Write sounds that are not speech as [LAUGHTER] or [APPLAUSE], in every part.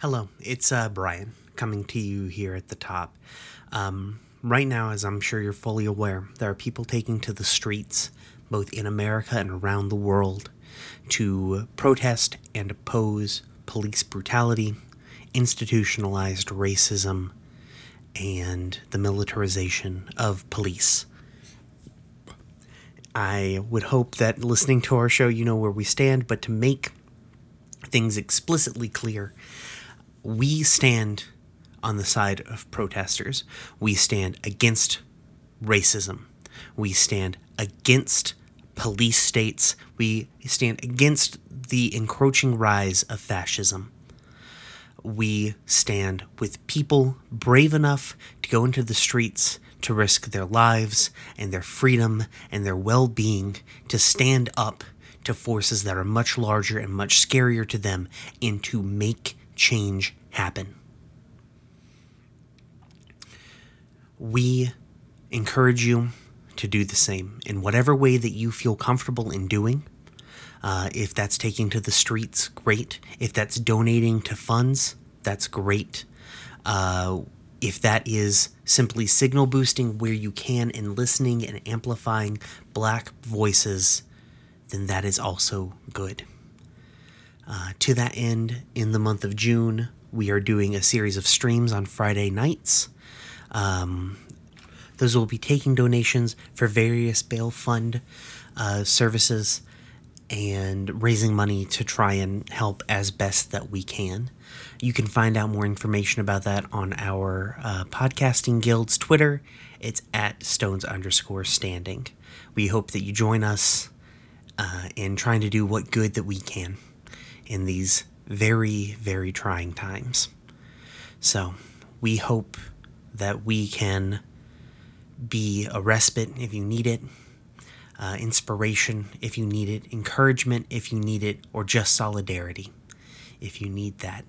Hello, it's uh, Brian coming to you here at the top. Um, right now, as I'm sure you're fully aware, there are people taking to the streets, both in America and around the world, to protest and oppose police brutality, institutionalized racism, and the militarization of police. I would hope that listening to our show, you know where we stand, but to make things explicitly clear, we stand on the side of protesters. We stand against racism. We stand against police states. We stand against the encroaching rise of fascism. We stand with people brave enough to go into the streets to risk their lives and their freedom and their well being to stand up to forces that are much larger and much scarier to them and to make change happen. We encourage you to do the same in whatever way that you feel comfortable in doing. Uh, if that's taking to the streets, great. If that's donating to funds, that's great. Uh, if that is simply signal boosting where you can and listening and amplifying black voices, then that is also good. Uh, to that end, in the month of June, we are doing a series of streams on Friday nights. Um, those will be taking donations for various bail fund uh, services and raising money to try and help as best that we can. You can find out more information about that on our uh, podcasting guild's Twitter. It's at stones underscore standing. We hope that you join us uh, in trying to do what good that we can in these very, very trying times. So, we hope that we can be a respite if you need it, uh, inspiration if you need it, encouragement if you need it, or just solidarity if you need that.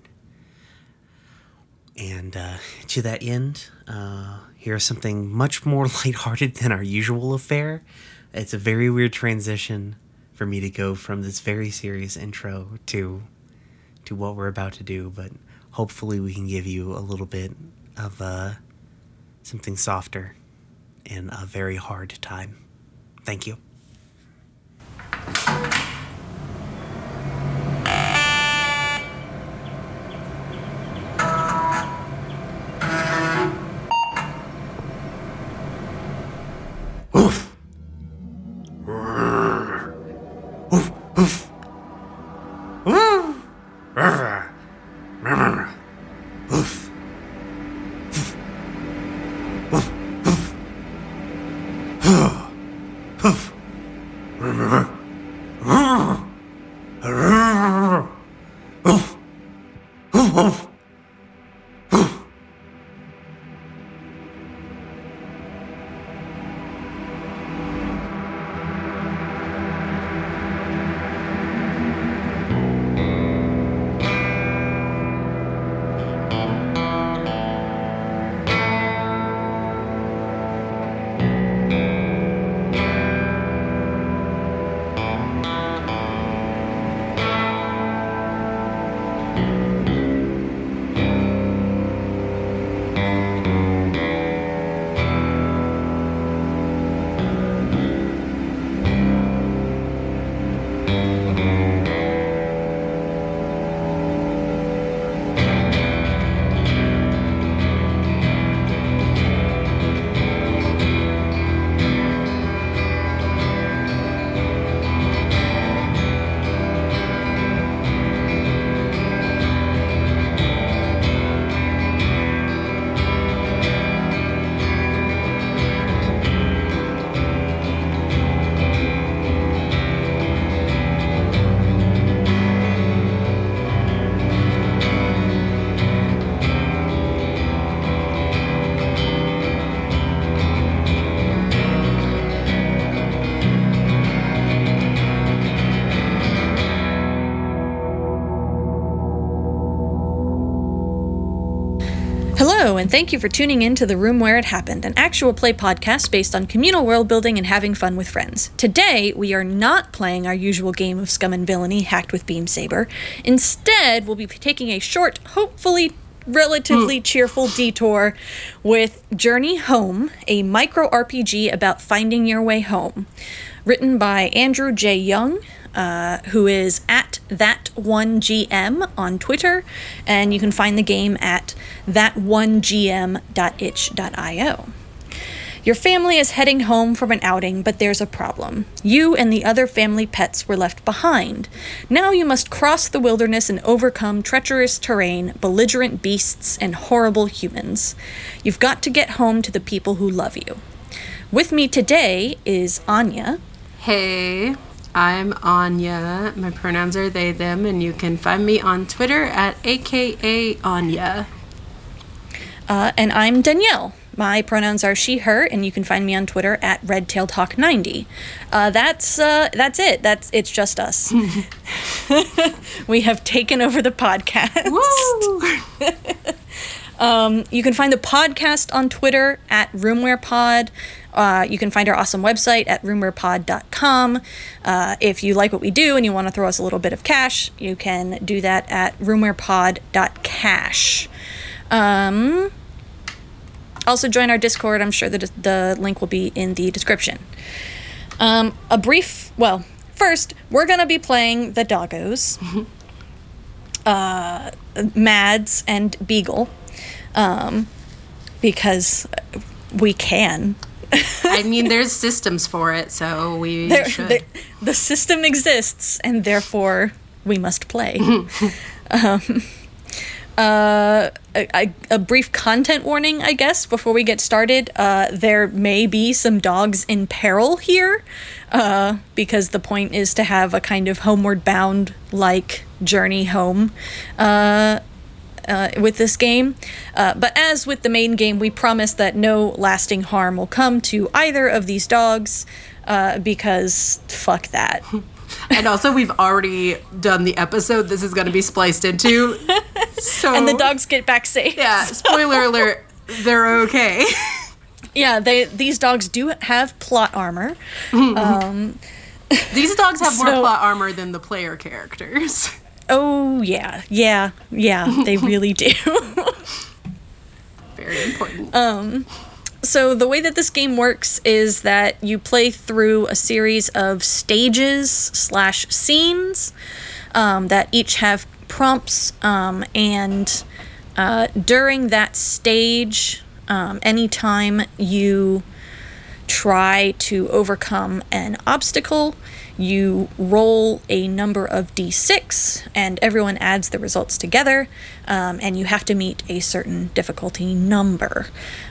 And uh, to that end, uh, here's something much more [LAUGHS] lighthearted than our usual affair. It's a very weird transition for me to go from this very serious intro to to what we're about to do, but hopefully we can give you a little bit of uh, something softer in a very hard time. Thank you. And thank you for tuning in to The Room Where It Happened, an actual play podcast based on communal world building and having fun with friends. Today, we are not playing our usual game of Scum and Villainy hacked with Beam Saber. Instead, we'll be taking a short, hopefully relatively cheerful detour with Journey Home, a micro RPG about finding your way home. Written by Andrew J. Young, uh, who is at that1gm on Twitter, and you can find the game at that1gm.itch.io. Your family is heading home from an outing, but there's a problem. You and the other family pets were left behind. Now you must cross the wilderness and overcome treacherous terrain, belligerent beasts, and horrible humans. You've got to get home to the people who love you. With me today is Anya. Hey, I'm Anya. My pronouns are they, them, and you can find me on Twitter at AKA Anya. Uh, and I'm Danielle. My pronouns are she, her, and you can find me on Twitter at redtailtalk90. Uh, that's uh, that's it. That's it's just us. [LAUGHS] we have taken over the podcast. [LAUGHS] um, you can find the podcast on Twitter at RoomwherePod. Uh, you can find our awesome website at roomwherepod.com. Uh, if you like what we do and you want to throw us a little bit of cash, you can do that at roomwherepod.cash. Um, also, join our Discord. I'm sure that the link will be in the description. Um, a brief, well, first, we're going to be playing the doggos, [LAUGHS] uh, Mads, and Beagle, um, because we can. I mean, [LAUGHS] there's systems for it, so we there, should. There, the system exists, and therefore we must play. [LAUGHS] um, uh, a, a, brief content warning, I guess, before we get started. Uh, there may be some dogs in peril here, uh, because the point is to have a kind of homeward bound like journey home. Uh, uh, with this game. Uh, but as with the main game, we promise that no lasting harm will come to either of these dogs uh, because fuck that. [LAUGHS] and also, we've already done the episode this is going to be spliced into. [LAUGHS] So and the dogs get back safe. Yeah. [LAUGHS] Spoiler alert: they're okay. yeah, they these dogs do have plot armor. [LAUGHS] Um, these dogs have so, more plot armor than the player characters. Oh yeah, yeah, yeah. They really do. Very important. Um, so the way that this game works is that you play through a series of stages slash scenes um, that each have prompts, um, and uh, during that stage, um, anytime you try to overcome an obstacle, you roll a number of d6 and everyone adds the results together um, and you have to meet a certain difficulty number.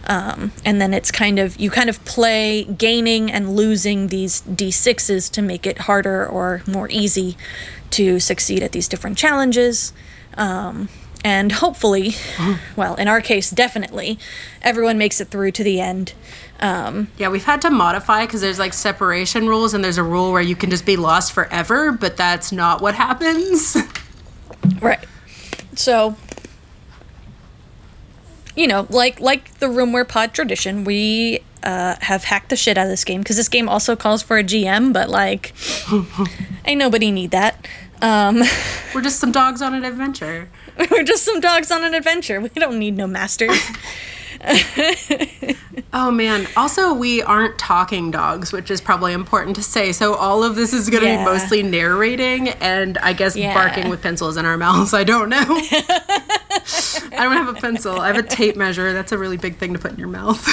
Um, and then it's kind of you kind of play gaining and losing these d6s to make it harder or more easy to succeed at these different challenges. Um, and hopefully, well, in our case, definitely, everyone makes it through to the end. Um, yeah, we've had to modify because there's like separation rules, and there's a rule where you can just be lost forever, but that's not what happens. [LAUGHS] right. So, you know, like like the roomwhere pod tradition, we uh, have hacked the shit out of this game because this game also calls for a GM, but like, [LAUGHS] ain't nobody need that. Um, [LAUGHS] We're just some dogs on an adventure. We're just some dogs on an adventure. We don't need no master. [LAUGHS] oh man. Also, we aren't talking dogs, which is probably important to say. So all of this is going to yeah. be mostly narrating and I guess yeah. barking with pencils in our mouths. I don't know. [LAUGHS] I don't have a pencil. I have a tape measure. That's a really big thing to put in your mouth.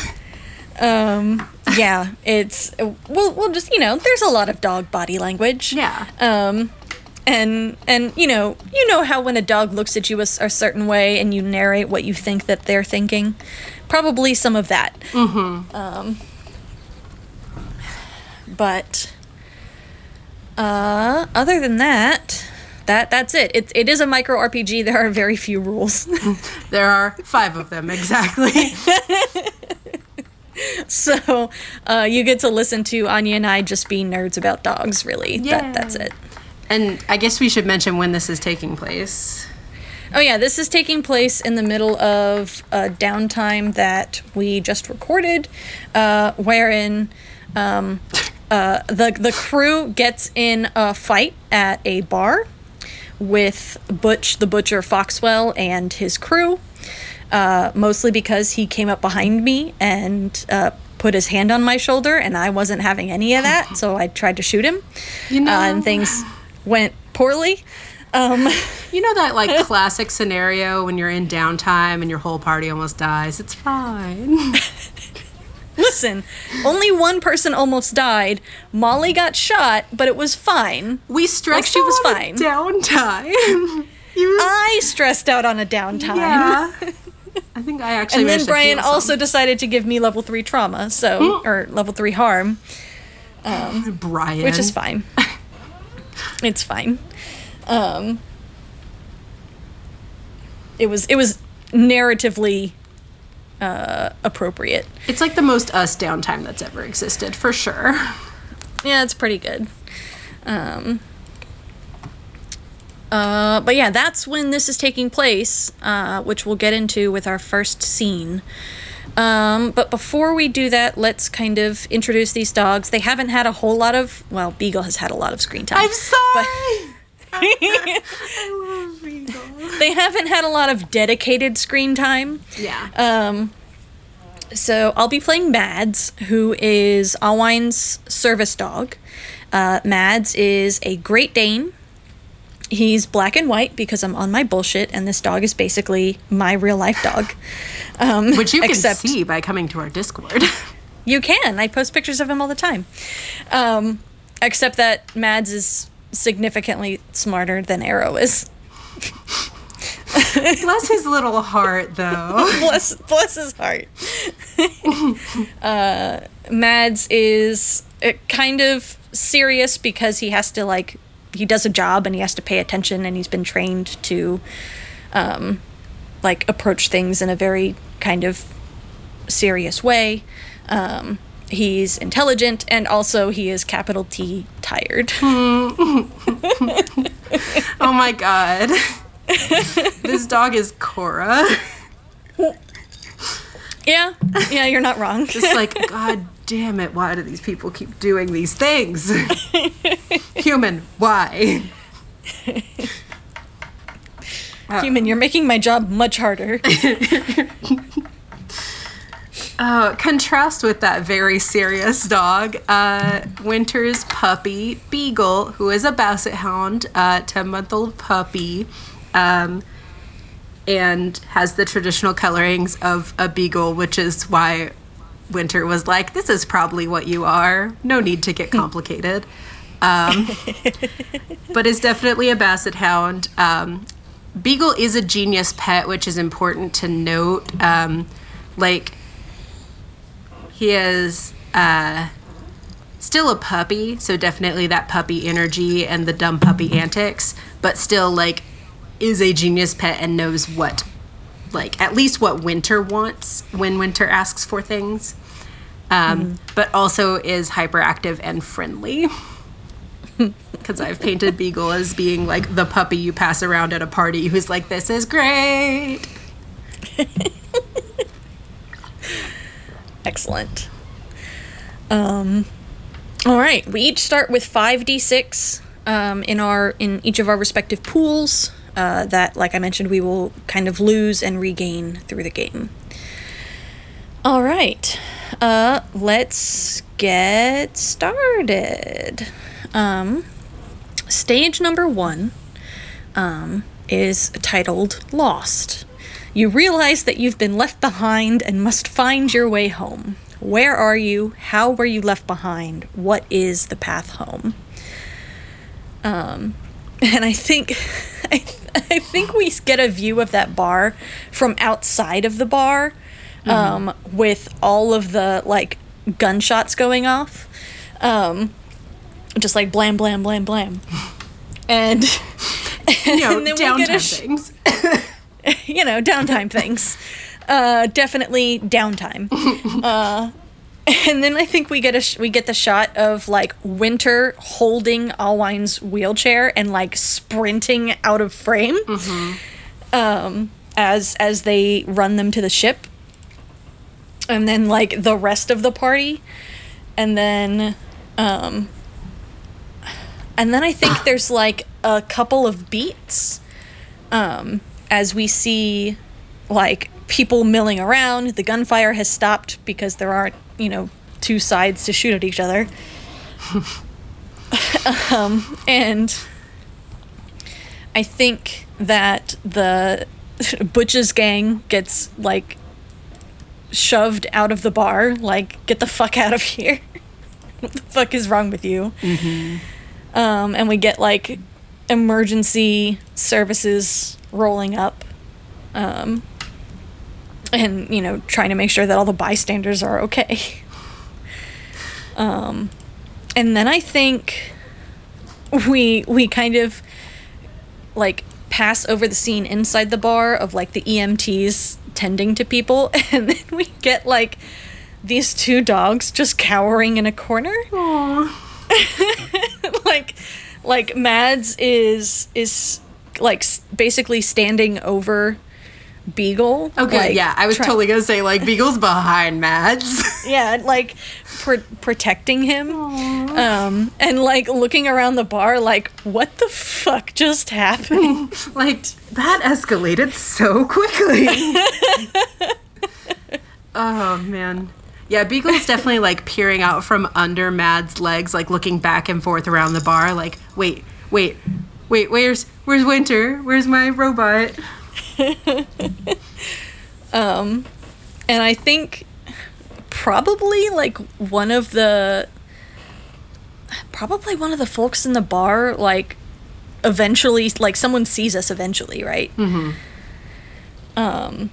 um yeah it's we'll, we'll just you know there's a lot of dog body language yeah um and and you know you know how when a dog looks at you a, a, certain way and you narrate what you think that they're thinking probably some of that. Mm-hmm. um, but uh, other than that that that's it. it it is a micro rpg there are very few rules. [LAUGHS] There are five of them exactly. [LAUGHS] So uh, you get to listen to anya and i just be nerds about dogs really. That, that's it. And I guess we should mention when this is taking place. Oh yeah, this is taking place in the middle of a downtime that we just recorded, uh, wherein um, uh, the the crew gets in a fight at a bar with Butch the Butcher Foxwell and his crew. Uh, mostly because he came up behind me and uh, put his hand on my shoulder, and I wasn't having any of that, so I tried to shoot him. You know, uh, and things went poorly. Um, you know that like classic scenario when you're in downtime and your whole party almost dies. It's fine. [LAUGHS] Listen, only one person almost died. Molly got shot, but it was fine. We stressed like she was fine. downtime. [LAUGHS] I stressed out on a downtime. Yeah. [LAUGHS] I think I actually. And then Brian also decided to give me level three trauma, so hmm. or level three harm. Um, Brian, which is fine. it's fine. Um, it was it was narratively uh, appropriate. It's like the most us downtime that's ever existed, for sure. [LAUGHS] Yeah, it's pretty good. Um, uh, but yeah, that's when this is taking place, uh, which we'll get into with our first scene. Um, but before we do that, let's kind of introduce these dogs. They haven't had a whole lot of, well, Beagle has had a lot of screen time. I'm sorry! [LAUGHS] I love. They haven't had a lot of dedicated screen time. Yeah. Um, so I'll be playing Mads, who is Alwine's service dog. Uh, Mads is a Great Dane. He's black and white because I'm on my bullshit, and this dog is basically my real life dog. Um, [LAUGHS] Which you can see by coming to our Discord. [LAUGHS] you can. I post pictures of him all the time. Um, except that Mads is significantly smarter than Arrow is. [LAUGHS] bless his little heart, though. [LAUGHS] bless, bless his heart. [LAUGHS] uh, Mads is uh, kind of serious because he has to like he does a job and he has to pay attention and he's been trained to um, like approach things in a very kind of serious way. Um, he's intelligent and also he is capital T tired. [LAUGHS] oh my god. this dog is Cora. Yeah, yeah, you're not wrong. Just like, God damn it, why do these people keep doing these things? [LAUGHS] Human, why? Human, you're making my job much harder. [LAUGHS] Uh, contrast with that very serious dog, uh, Winter's puppy, Beagle, who is a basset hound, uh, 10 month old puppy, um, and has the traditional colorings of a beagle, which is why Winter was like, This is probably what you are. No need to get complicated. Um, [LAUGHS] but is definitely a basset hound. Um, Beagle is a genius pet, which is important to note. Um, like, he is uh, still a puppy, so definitely that puppy energy and the dumb puppy antics, but still like is a genius pet and knows what, like at least what Winter wants when Winter asks for things. Um, mm. But also is hyperactive and friendly. [LAUGHS] Because I've painted Beagle as being like the puppy you pass around at a party who's like, this is great. [LAUGHS] Excellent. Um, all right, we each start with five d6 um, in our in each of our respective pools. Uh, that, like I mentioned, we will kind of lose and regain through the game. All right, uh, let's get started. Um, stage number one um, is titled Lost. You realize that you've been left behind and must find your way home. Where are you? How were you left behind? What is the path home? Um, [LAUGHS] and I think, [LAUGHS] I, I think we get a view of that bar from outside of the bar, mm-hmm. um, with all of the like gunshots going off, um, just like blam blam blam blam, [LAUGHS] and, you know, and then we get a sh- things. [LAUGHS] you know, downtime things. Uh, definitely downtime. [LAUGHS] Uh, and then I think we get a sh- we get the shot of like Winter holding Alwine's wheelchair and like sprinting out of frame. Mm-hmm. um, as as they run them to the ship, and then like the rest of the party, and then, um, and then I think there's like a couple of beats, um, as we see, like people milling around. The gunfire has stopped because there aren't you know two sides to shoot at each other. [LAUGHS] um, and I think that the [LAUGHS] Butch's gang gets like shoved out of the bar. Like, get the fuck out of [LAUGHS] here. what the fuck is wrong with you? Mm-hmm. Um, and we get like emergency services rolling up. Um, and, you know, trying to make sure that all the bystanders are okay. [LAUGHS] Um, and then I think we we kind of like pass over the scene inside the bar of like the EMTs tending to people, [LAUGHS] and then we get like these two dogs just cowering in a corner. [LAUGHS] like like Mads is is like basically standing over Beagle. Okay, like, yeah, I was try- totally gonna say like Beagle's behind Mads. [LAUGHS] yeah, like pr- protecting him, um, and like looking around the bar, like what the fuck just happened? [LAUGHS] like that escalated so quickly. [LAUGHS] oh man. Yeah, Beagle's definitely like peering out from under Mad's legs, like looking back and forth around the bar, like, wait, wait, wait, where's where's Winter? Where's my robot? [LAUGHS] um, and I think probably like one of the probably one of the folks in the bar like eventually like someone sees us eventually right mm-hmm. um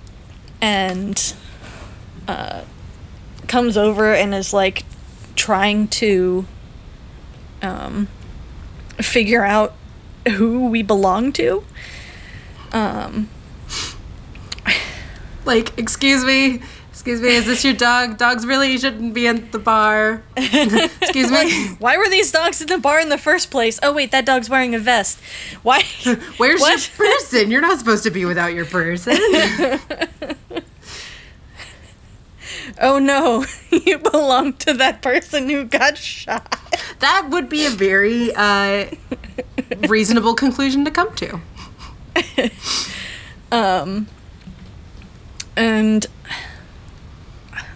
and uh comes over and is like trying to um figure out who we belong to um, like, excuse me, excuse me, is this your dog? Dogs really shouldn't be in the bar. [LAUGHS] excuse me. Why were these dogs in the bar in the first place? Oh wait, that dog's wearing a vest. Why? [LAUGHS] Where's what? your person? You're not supposed to be without your person. [LAUGHS] oh no, [LAUGHS] you belong to that person who got shot. That would be a very uh, reasonable conclusion to come to. [LAUGHS] um, and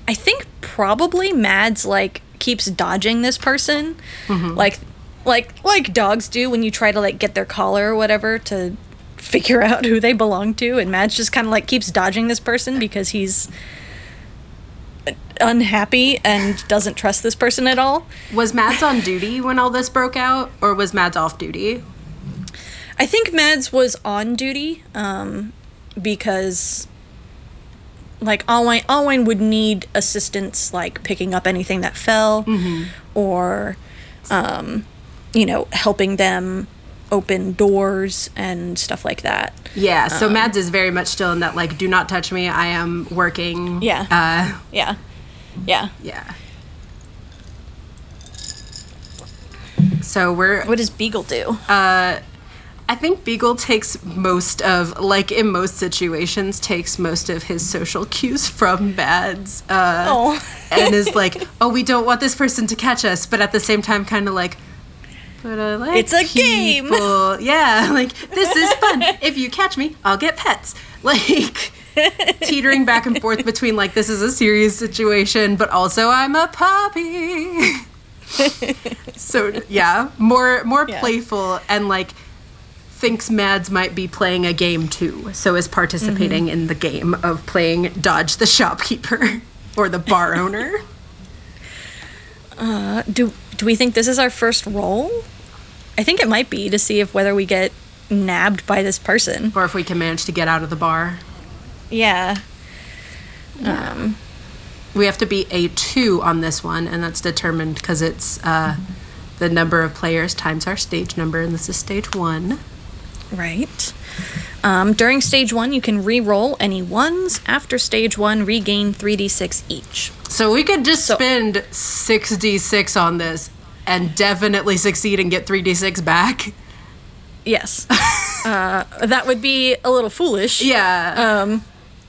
I think probably Mads like keeps dodging this person, mm-hmm. like like like dogs do when you try to like get their collar or whatever to figure [LAUGHS] out who they belong to, and Mads just kind of like keeps dodging this person because he's unhappy and doesn't trust this person at all. Was Mads on duty when all this broke out, or was Mads off duty? I think Mads was on duty um, because, like, Alwyn, Alwyn would need assistance, like picking up anything that fell, mm-hmm. or, um, you know, helping them open doors and stuff like that. Yeah, so um, Mads is very much still in that like, do not touch me. I am working. Yeah. Uh, yeah. Yeah. Yeah. So we're. What does Beagle do? Uh, I think Beagle takes most of, like in most situations, takes most of his social cues from Mads. Uh, oh. and is like, oh, we don't want this person to catch us, but at the same time, kind of like, but I like It's a people. game. Yeah, [LAUGHS] like, this is fun. [LAUGHS] if you catch me, I'll get pets. [LAUGHS] Like, [LAUGHS] teetering back and forth between, like, this is a serious situation, but also I'm a puppy. [LAUGHS] so, yeah, more, more yeah. playful and, like, thinks Mads might be playing a game too, so is participating mm-hmm. in the game of playing Dodge the shopkeeper [LAUGHS] or the bar owner. Uh, do do we think this is our first roll? I think it might be to see if whether we get nabbed by this person or if we can manage to get out of the bar. Yeah. yeah. Um, we have to be a two on this one, and that's determined because it's uh, the number of players times our stage number, and this is stage one. Right. Um, during stage one, you can re-roll any ones. After stage one, regain 3d6 each. So we could just so, spend 6d6 on this and definitely succeed and get 3d6 back. Yes. [LAUGHS] uh, that would be a little foolish. Yeah. Um,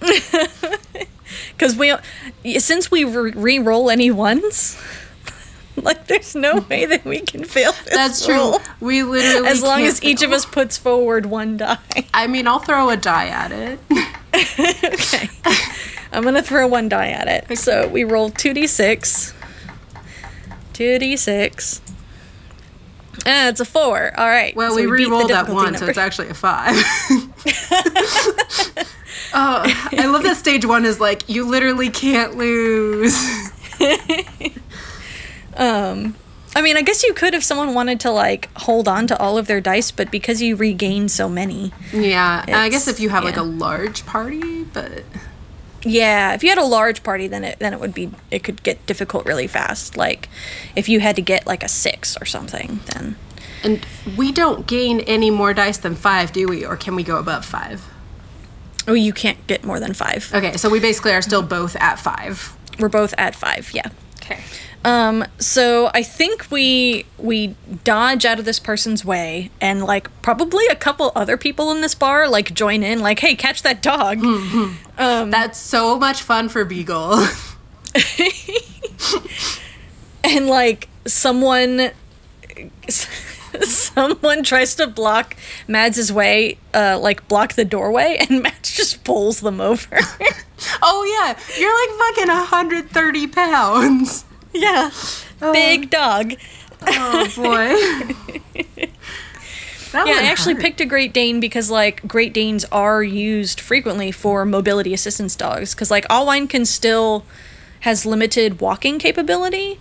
[LAUGHS] because we since we re-roll any ones [LAUGHS] like there's no way that we can fail this That's roll. true. We literally as long as each of us puts forward one die I mean, I'll throw a die at it. [LAUGHS] okay i'm gonna throw one die at it so we roll 2d6 2d6 Ah, it's a four. All right. Well, so we the re-rolled that one, so it's actually a five. Oh, I love that stage one is like you literally can't lose. [LAUGHS] Um, I mean, I guess you could if someone wanted to like hold on to all of their dice, but because you regain so many, Yeah, I guess if you have like a large party, but yeah, if you had a large party, then it then it would be it could get difficult really fast. Like if you had to get like a six or something, then and we don't gain any more dice than five, do we? Or can we go above five? Oh, you can't get more than five. Okay, so we basically are still both at five. We're both at five. Yeah. Okay. Um, so I think we we dodge out of this person's way, and like probably a couple other people in this bar like join in, like, "Hey, catch that dog!" [LAUGHS] That's so much fun for Beagle. [LAUGHS] and like someone [LAUGHS] someone tries to block Mads' way, uh, like block the doorway, [LAUGHS] and Mads just pulls them over. [LAUGHS] oh yeah, you're like fucking 130 pounds. yeah, big dog. Oh boy. That Yeah, I actually hurt. picked a Great Dane because like Great Danes are used frequently for mobility assistance dogs because like Alwine can still has limited walking capability,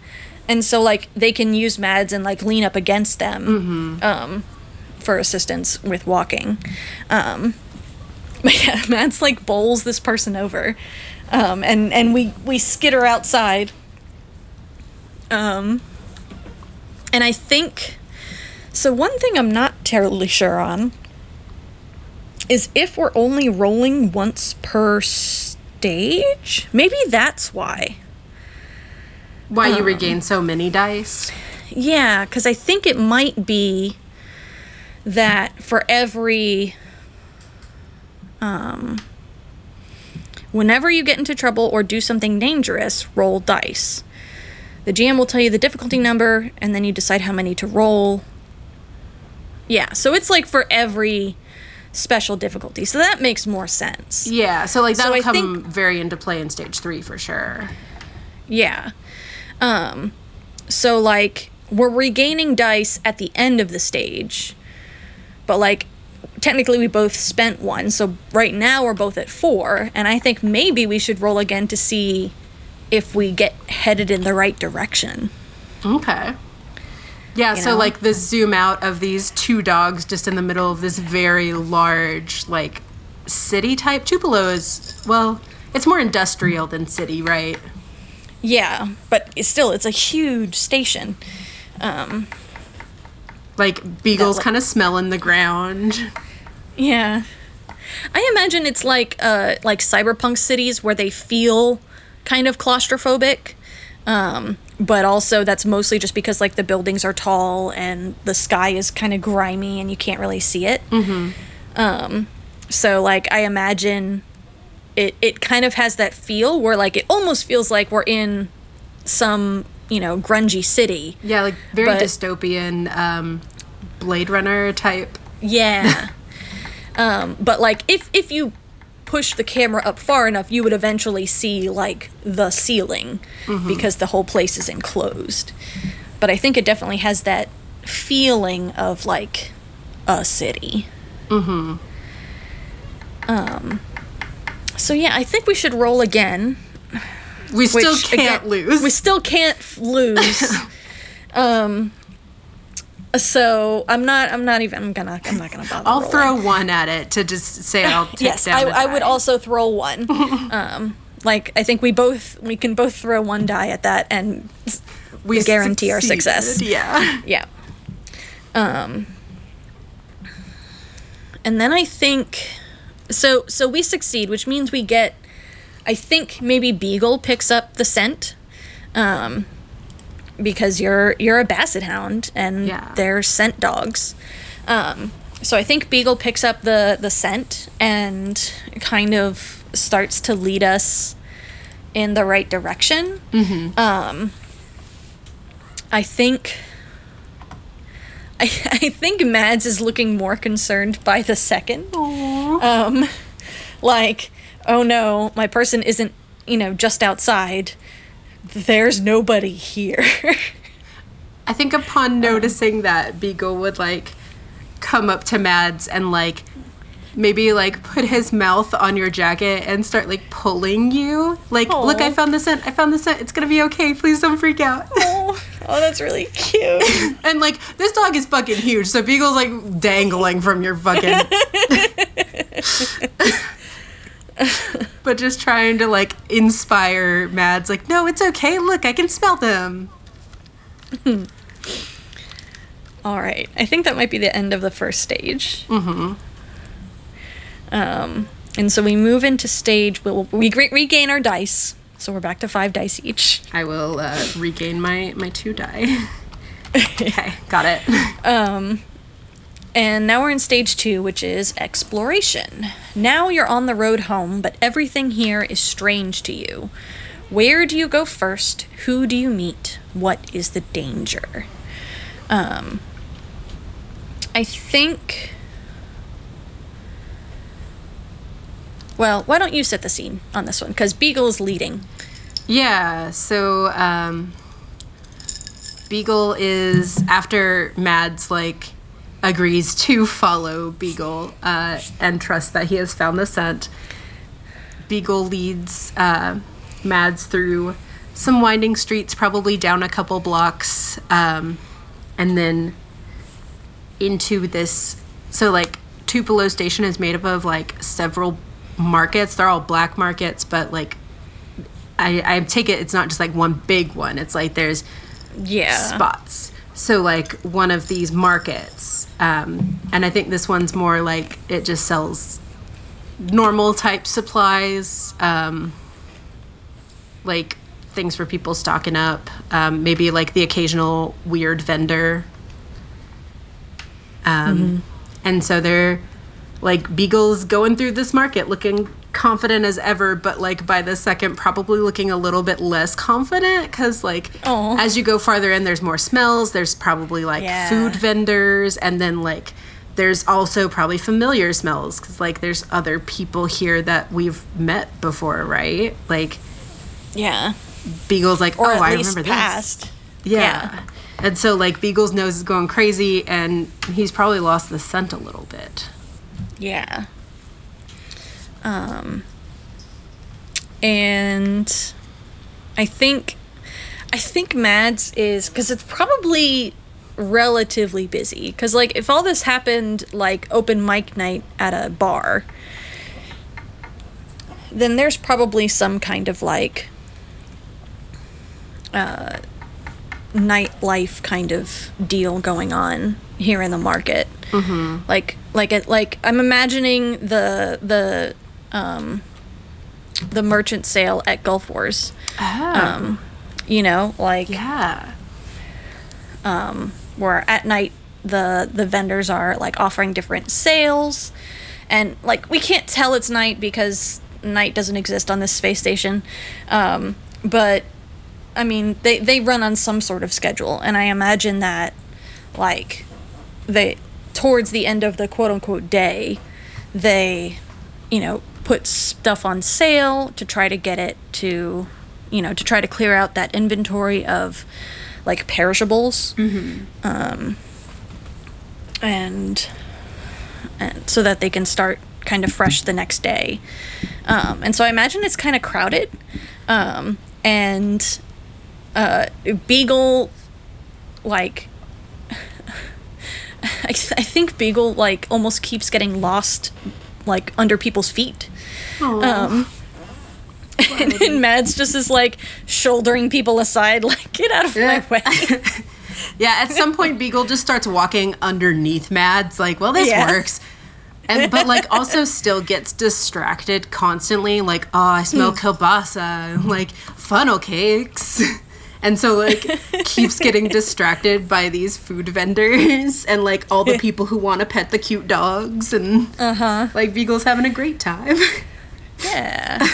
and so like they can use Mads and like lean up against them um, for assistance with walking. Um, [LAUGHS] but yeah, Mads like bowls this person over, um, and and we we skitter outside. Um, and I think. So one thing I'm not terribly sure on is if we're only rolling once per stage. Maybe that's why. Why you regain so many dice? Yeah, because I think it might be that for every. Um, whenever you get into trouble or do something dangerous, roll dice. The GM will tell you the difficulty number, and then you decide how many to roll. Yeah, so it's like for every special difficulty. So that makes more sense. Yeah, so like that'll I come think- very into play in stage three for sure. Yeah. Um so like we're regaining dice at the end of the stage. But like technically we both spent one. So right now we're both at 4 and I think maybe we should roll again to see if we get headed in the right direction. Okay. Yeah, You so know? like the zoom out of these two dogs just in the middle of this very large, like city type. Tupelo is well, it's more industrial than city, right? Yeah, but it's still it's a huge station. Um Like Beagle's like- kind of smelling the ground. Yeah. I imagine it's like uh like cyberpunk cities where they feel kind of claustrophobic. Um but also that's mostly just because like the buildings are tall and the sky is kind of grimy and you can't really see it. Mm-hmm. Um so like I imagine it it kind of has that feel where like it almost feels like we're in some, you know, grungy city. Yeah, like very But- dystopian um Blade Runner type. Yeah. [LAUGHS] um, but like if if you push the camera up far enough, you would eventually see like the ceiling because the whole place is enclosed. But I think it definitely has that feeling of like a city. Mm-hmm. Um so yeah, I think we should roll again. We still which, can't again, lose. We still can't lose. [LAUGHS] um so I'm not I'm not even I'm gonna I'm not gonna bother. I'll rolling. throw one at it to just say I'll [LAUGHS] take Yes, down I, I would also throw one. [LAUGHS] um, like I think we both we can both throw one die at that, and we guarantee our success. Yeah. yeah. Um, and then I think so. So we succeed, which means we get. I think maybe Beagle picks up the scent, um, because you're you're a basset hound and Yeah. they're scent dogs. Um, so I think Beagle picks up the the scent and kind of starts to lead us in the right direction. Mm-hmm. Um, I think. I, [LAUGHS] I think Mads is looking more concerned by the second. Um, like, oh no, my person isn't, you know, just outside. There's nobody here. I think upon noticing that, Beagle would like come up to Mads and like maybe like put his mouth on your jacket and start like pulling you. Like, Aw. look, I found the scent. I found the scent. It's gonna be okay. Please don't freak out. oh, oh, that's really cute. [LAUGHS] and like, this dog is fucking huge, so Beagle's like dangling from your fucking. [LAUGHS] but just trying to like inspire Mads, like, no, it's okay. Look, I can smell them. [LAUGHS] All right, I think that might be the end of the first stage. Mm-hmm. Um, and so we move into stage. We'll, we re- regain our dice, so we're back to five dice each. I will uh, regain my my two die. [LAUGHS] okay, got it. Um, and now we're in stage two, which is exploration. Now you're on the road home, but everything here is strange to you. Where do you go first? Who do you meet? What is the danger? Um, I think. Well, why don't you set the scene on this one? Because Beagle is leading. Yeah, so um, Beagle is after Mads like agrees to follow Beagle uh, and trust that he has found the scent. Beagle leads uh, Mads through some winding streets, probably down a couple blocks, um, and then into this. So like Tupelo Station is made up of like several markets. They're all black markets, but like I, I take it it's not just like one big one. It's like there's Yeah. spots. So like one of these markets, um, and I think this one's more like it just sells normal type supplies, um, like things for people stocking up. Um, maybe like the occasional weird vendor. Um, And so they're like Beagle's going through this market looking confident as ever, but like by the second, probably looking a little bit less confident because like Aw. as you go farther in, there's more smells. There's probably like Yeah. food vendors, and then like there's also probably familiar smells because like there's other people here that we've met before, right? Like Yeah. Beagle's like, Or oh, I remember past. this. Yeah. And so like Beagle's nose is going crazy, and he's probably lost the scent a little bit. Yeah. Um and I think I think Mads is cuz it's probably relatively busy cuz like if all this happened like open mic night at a bar then there's probably some kind of like uh nightlife kind of deal going on here in the market. Mm-hmm. Like, like it, like I'm imagining the the um, the merchant sale at Gulf Wars. Um, you know, like Yeah. where at night the the vendors are like offering different sales, and like we can't tell it's night because night doesn't exist on this space station. Um, but I mean, they they run on some sort of schedule, and I imagine that like they towards the end of the quote unquote day, they you know put stuff on sale to try to get it to you know to try to clear out that inventory of like perishables. Um, and and so that they can start kind of fresh the next day. Um, and so i imagine it's kind of crowded. Um, and uh, beagle like [LAUGHS] I, th- I think beagle like almost keeps getting lost like under people's feet um, [LAUGHS] and then Mads just is like shouldering people aside, [LAUGHS] like, get out of Yeah. my way. Yeah, at some point Beagle just starts walking underneath Mads, like, well, this Yeah. works. And but like also still gets distracted constantly, like, oh, I smell Hmm. kielbasa, like funnel cakes. And so like [LAUGHS] keeps getting distracted by these food vendors and like all the [LAUGHS] people who want to pet the cute dogs and uh-huh. like Beagle's having a great time. [LAUGHS] yeah.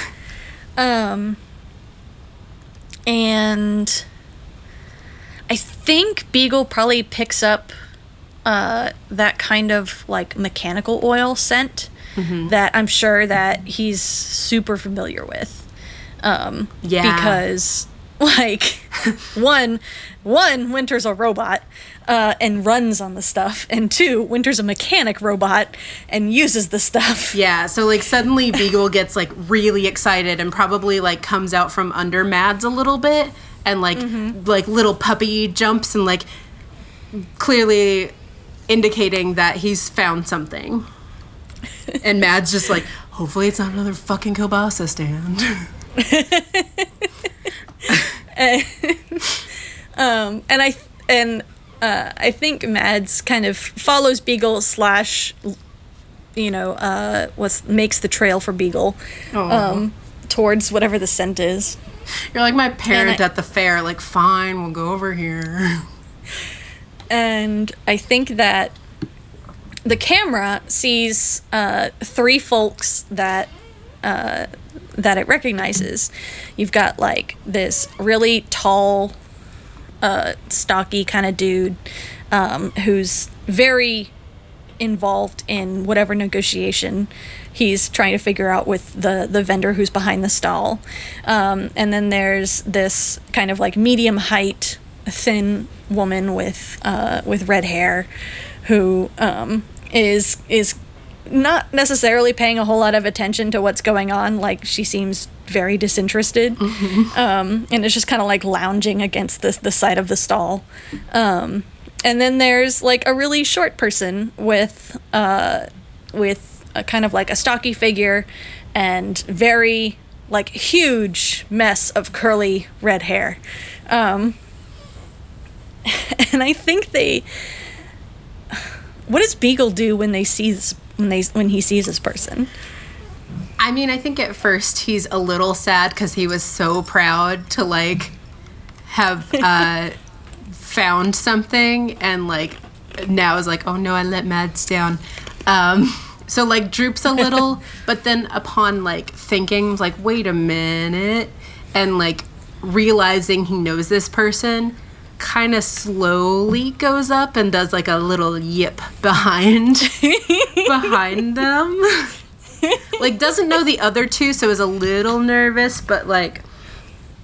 Um and I think Beagle probably picks up uh, that kind of like mechanical oil scent mm-hmm. that I'm sure that he's super familiar with. Um, yeah. Because [LAUGHS] like one, one Winter's a robot uh, and runs on the stuff, and two Winter's a mechanic robot and uses the stuff. [LAUGHS] Yeah. So like suddenly Beagle gets like really excited and probably like comes out from under Mads a little bit and like mm-hmm. like little puppy jumps and like clearly indicating that he's found something. [LAUGHS] and Mads just like, hopefully it's not another fucking kielbasa stand. And, [LAUGHS] um, and I and uh, I think Mads kind of follows Beagle slash, you know, uh, what makes the trail for Beagle, um, towards whatever the scent is. You're like my parent I, at the fair. Like, fine, we'll go over here. And I think that the camera sees uh, three folks that that it recognizes. You've got like this really tall, uh, stocky kind of dude um, who's very involved in whatever negotiation he's trying to figure out with the the vendor who's behind the stall. Um, and then there's this kind of like medium height, thin woman with uh, with red hair, who um, is is not necessarily paying a whole lot of attention to what's going on. Like she seems very disinterested, mm-hmm. um, and it's just kind of like lounging against the the side of the stall. Um, and then there's like a really short person with uh, with a kind of like a stocky figure and very like huge mess of curly red hair. Um, [LAUGHS] and I think they. What does Beagle do when they sees when they when he sees this person? I mean, I think at first he's a little sad because he was so proud to like have [LAUGHS] uh, found something, and like now is like, oh no, I let Mads down. Um, [LAUGHS] so like droops a little, [LAUGHS] but then upon like thinking, like, wait a minute, and like realizing he knows this person, kind of slowly goes up and does like a little yip [LAUGHS] behind behind [LAUGHS] them. like doesn't know the other two, so is a little nervous, but like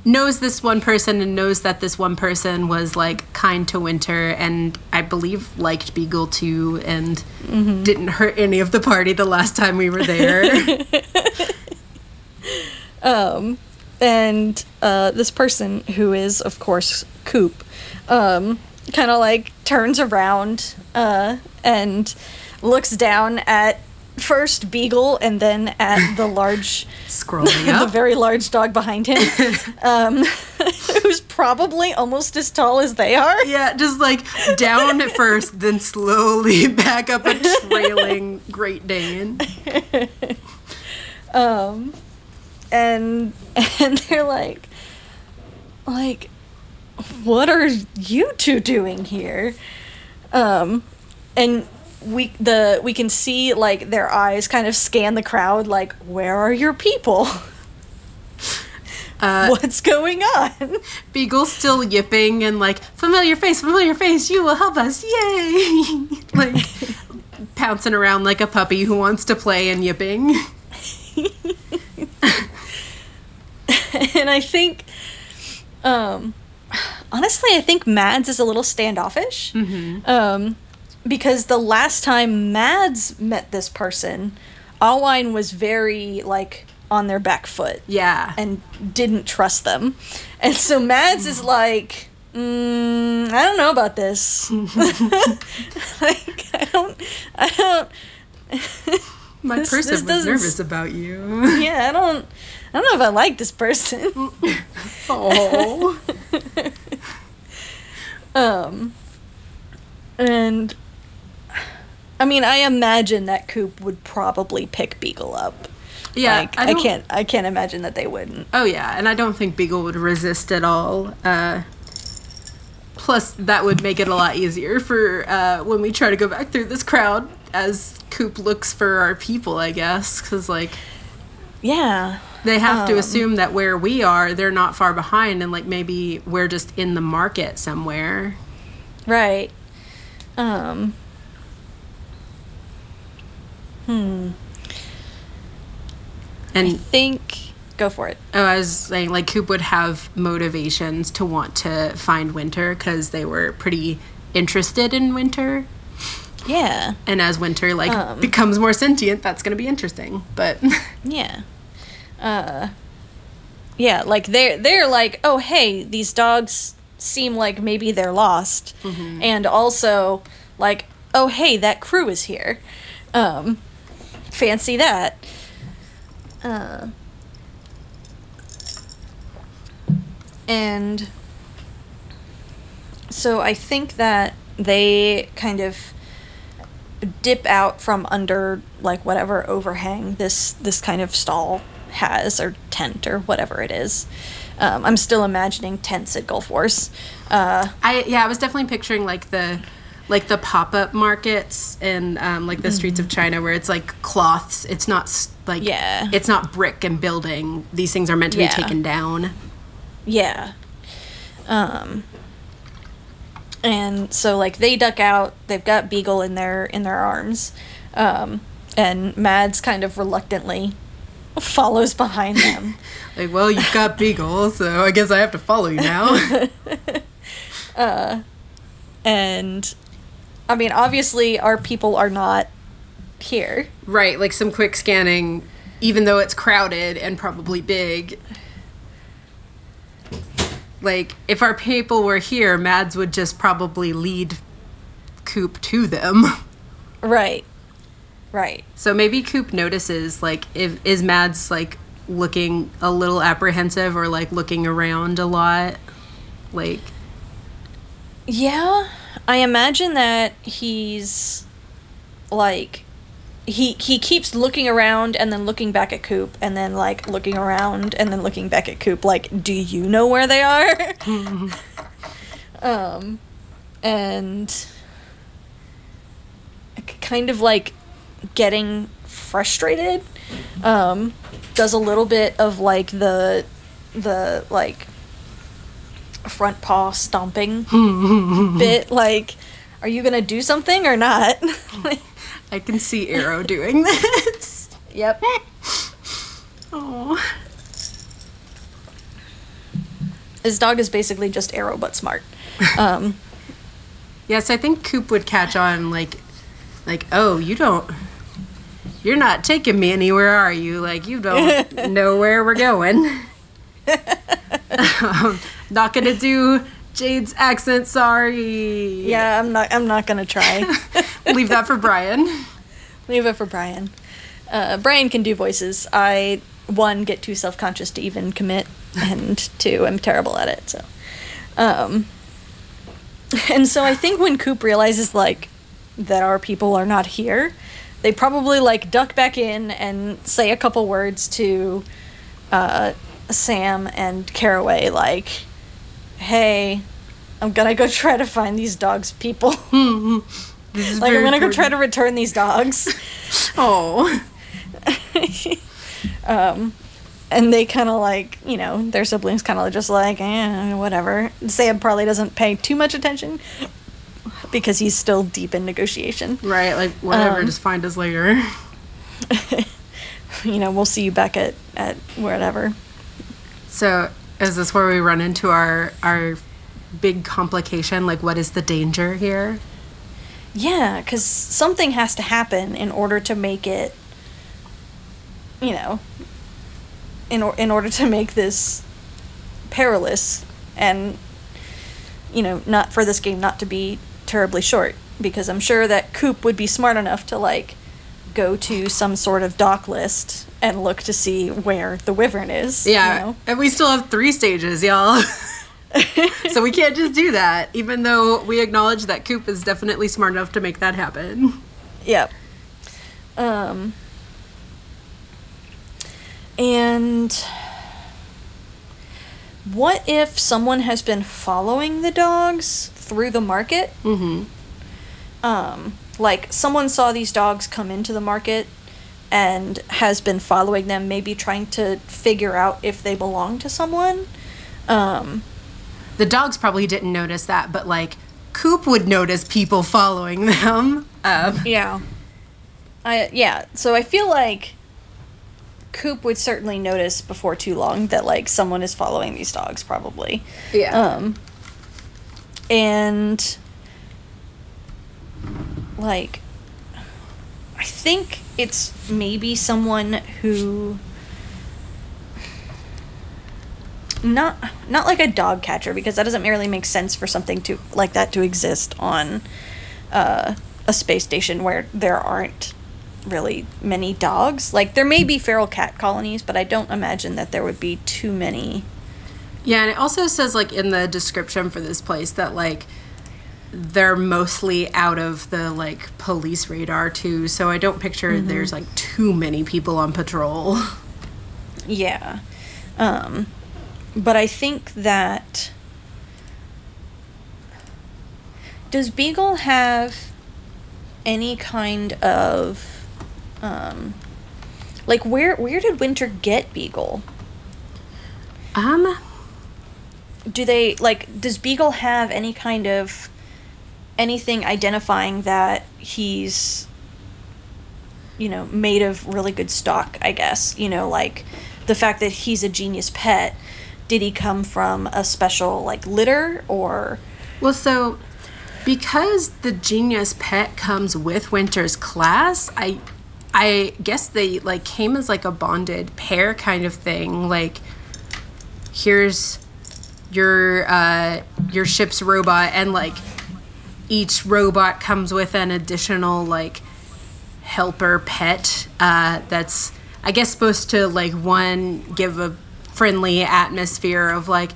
knows this one person and knows that this one person was like kind to Winter and I believe liked Beagle too and mm-hmm. didn't hurt any of the party the last time we were there. [LAUGHS] um and uh, this person who is of course Coop um, kind of like turns around uh, and looks down at first Beagle and then at the [LAUGHS] large, scrolling [LAUGHS] the very large dog behind him, [LAUGHS] um, who's probably almost as tall as they are. Yeah, just like down at first, then slowly back up a trailing Great Dane. um, and and they're like, like what are you two doing here? Um, and we the we can see like their eyes kind of scan the crowd like where are your people? Uh, [LAUGHS] what's going on? Beagle's still yipping and like familiar face familiar face you will help us yay! [LAUGHS] Like [LAUGHS] pouncing around like a puppy who wants to play and yipping. And i think um honestly, I think Mads is a little standoffish. Mm-hmm. Um, because the last time Mads met this person, Alwine was very like on their back foot. Yeah. And didn't trust them. And so Mads is like, mm, I don't know about this. [LAUGHS] [LAUGHS] like, I don't, I don't. My [LAUGHS] this, person this was nervous about you. Yeah, I don't, I don't know if I like this person. oh. [LAUGHS] [LAUGHS] Um, and I mean, I imagine that Coop would probably pick Beagle up. Yeah, like, I, I, can't. I can't imagine that they wouldn't. Oh yeah, and I don't think Beagle would resist at all. Uh, plus that would make it a lot easier for uh, when we try to go back through this crowd as Coop looks for our people, I guess, because like yeah, they have um, to assume that where we are, they're not far behind, and like maybe we're just in the market somewhere. Right. Um. Hmm. And I think go for it. Oh, I was saying like Coop would have motivations to want to find Winter because they were pretty interested in Winter. Yeah. And as Winter like um, becomes more sentient, that's going to be interesting. But yeah. Uh yeah, like they're they're like, "Oh, hey, these dogs seem like maybe they're lost." Mm-hmm. And also like, "Oh, hey, that crew is here." Um fancy that. Uh and so I think that they kind of dip out from under like whatever overhang this this kind of stall has or tent or whatever it is. Um, I'm still imagining tents at Gulf Wars. Uh, I yeah, I was definitely picturing like the like the pop up markets and um, like the streets of China where it's like cloths. It's not like yeah, it's not brick and building. These things are meant to yeah. be taken down. Yeah. Um and so like they duck out, they've got Beagle in their in their arms. Um and Mads kind of reluctantly follows behind them. [LAUGHS] like, well, you've got Beagle, so I guess I have to follow you now. [LAUGHS] uh and I mean, obviously our people are not here. Right, like some quick scanning even though it's crowded and probably big, like if our people were here, Mads would just probably lead Coop to them. Right. Right. So maybe Coop notices like if is Mads like looking a little apprehensive or like looking around a lot. Like Yeah. I imagine that he's like he he keeps looking around and then looking back at Coop and then like looking around and then looking back at Coop like do you know where they are? [LAUGHS] um and kind of like getting frustrated um does a little bit of like the the like front paw stomping [LAUGHS] bit like are you to do something or not? [LAUGHS] I can see Arrow doing this. [LAUGHS] Yep. Oh. His dog is basically just Arrow but smart. Um, yes, I think Coop would catch on like, like, oh, you don't, you're not taking me anywhere, are you? Like, you don't [LAUGHS] know where we're going. [LAUGHS] um, not gonna do Jade's accent. Sorry. Yeah, I'm not. I'm not gonna try. [LAUGHS] Leave that for Brian. Leave it for Brian. Uh, Brian can do voices. I one get too self conscious to even commit, and two I'm terrible at it. So, um, and so I think when Coop realizes like that our people are not here, they probably like duck back in and say a couple words to uh, Sam and Caraway, like hey, I'm gonna go [LAUGHS] try to find these dogs, people. [LAUGHS] like I'm gonna important. go try to return these dogs. oh. [LAUGHS] um, and they kind of like you know their siblings kind of just like eh, whatever. Sam probably doesn't pay too much attention because he's still deep in negotiation. Right, like whatever. Um, just find us later. [LAUGHS] you know, we'll see you back at at whatever. So is this where we run into our our big complication? Like, what is the danger here? Yeah, because something has to happen in order to make it, you know, in or- in order to make this perilous and you know not for this game not to be terribly short because I'm sure that Coop would be smart enough to like go to some sort of dock list and look to see where the wyvern is. Yeah. You know? And we still have three stages, y'all. [LAUGHS] so we can't just do that, even though we acknowledge that Coop is definitely smart enough to make that happen. Yep. Um, and what if someone has been following the dogs through the market? Mm-hmm. Um, like someone saw these dogs come into the market and has been following them, maybe trying to figure out if they belong to someone. Um, the dogs probably didn't notice that, but like Coop would notice people following them. [LAUGHS] Um, yeah. I yeah. So I feel like Coop would certainly notice before too long that like someone is following these dogs, probably. Yeah. Um. And like, I think it's maybe someone who not not like a dog catcher because that doesn't really make sense for something to like that to exist on uh, a space station where there aren't really many dogs. Like there may be feral cat colonies, but I don't imagine that there would be too many. Yeah, and it also says like in the description for this place that like they're mostly out of the like police radar too. So I don't picture mm-hmm. there's like too many people on patrol. Yeah. Um but I think that does Beagle have any kind of um like where where did Winter get Beagle? Um do they like does Beagle have any kind of anything identifying that he's you know made of really good stock, I guess. You know, like the fact that he's a genius pet did he come from a special like litter or well so because the genius pet comes with winter's class i i guess they like came as like a bonded pair kind of thing like here's your uh your ship's robot and like each robot comes with an additional like helper pet uh that's i guess supposed to like one give a friendly atmosphere of like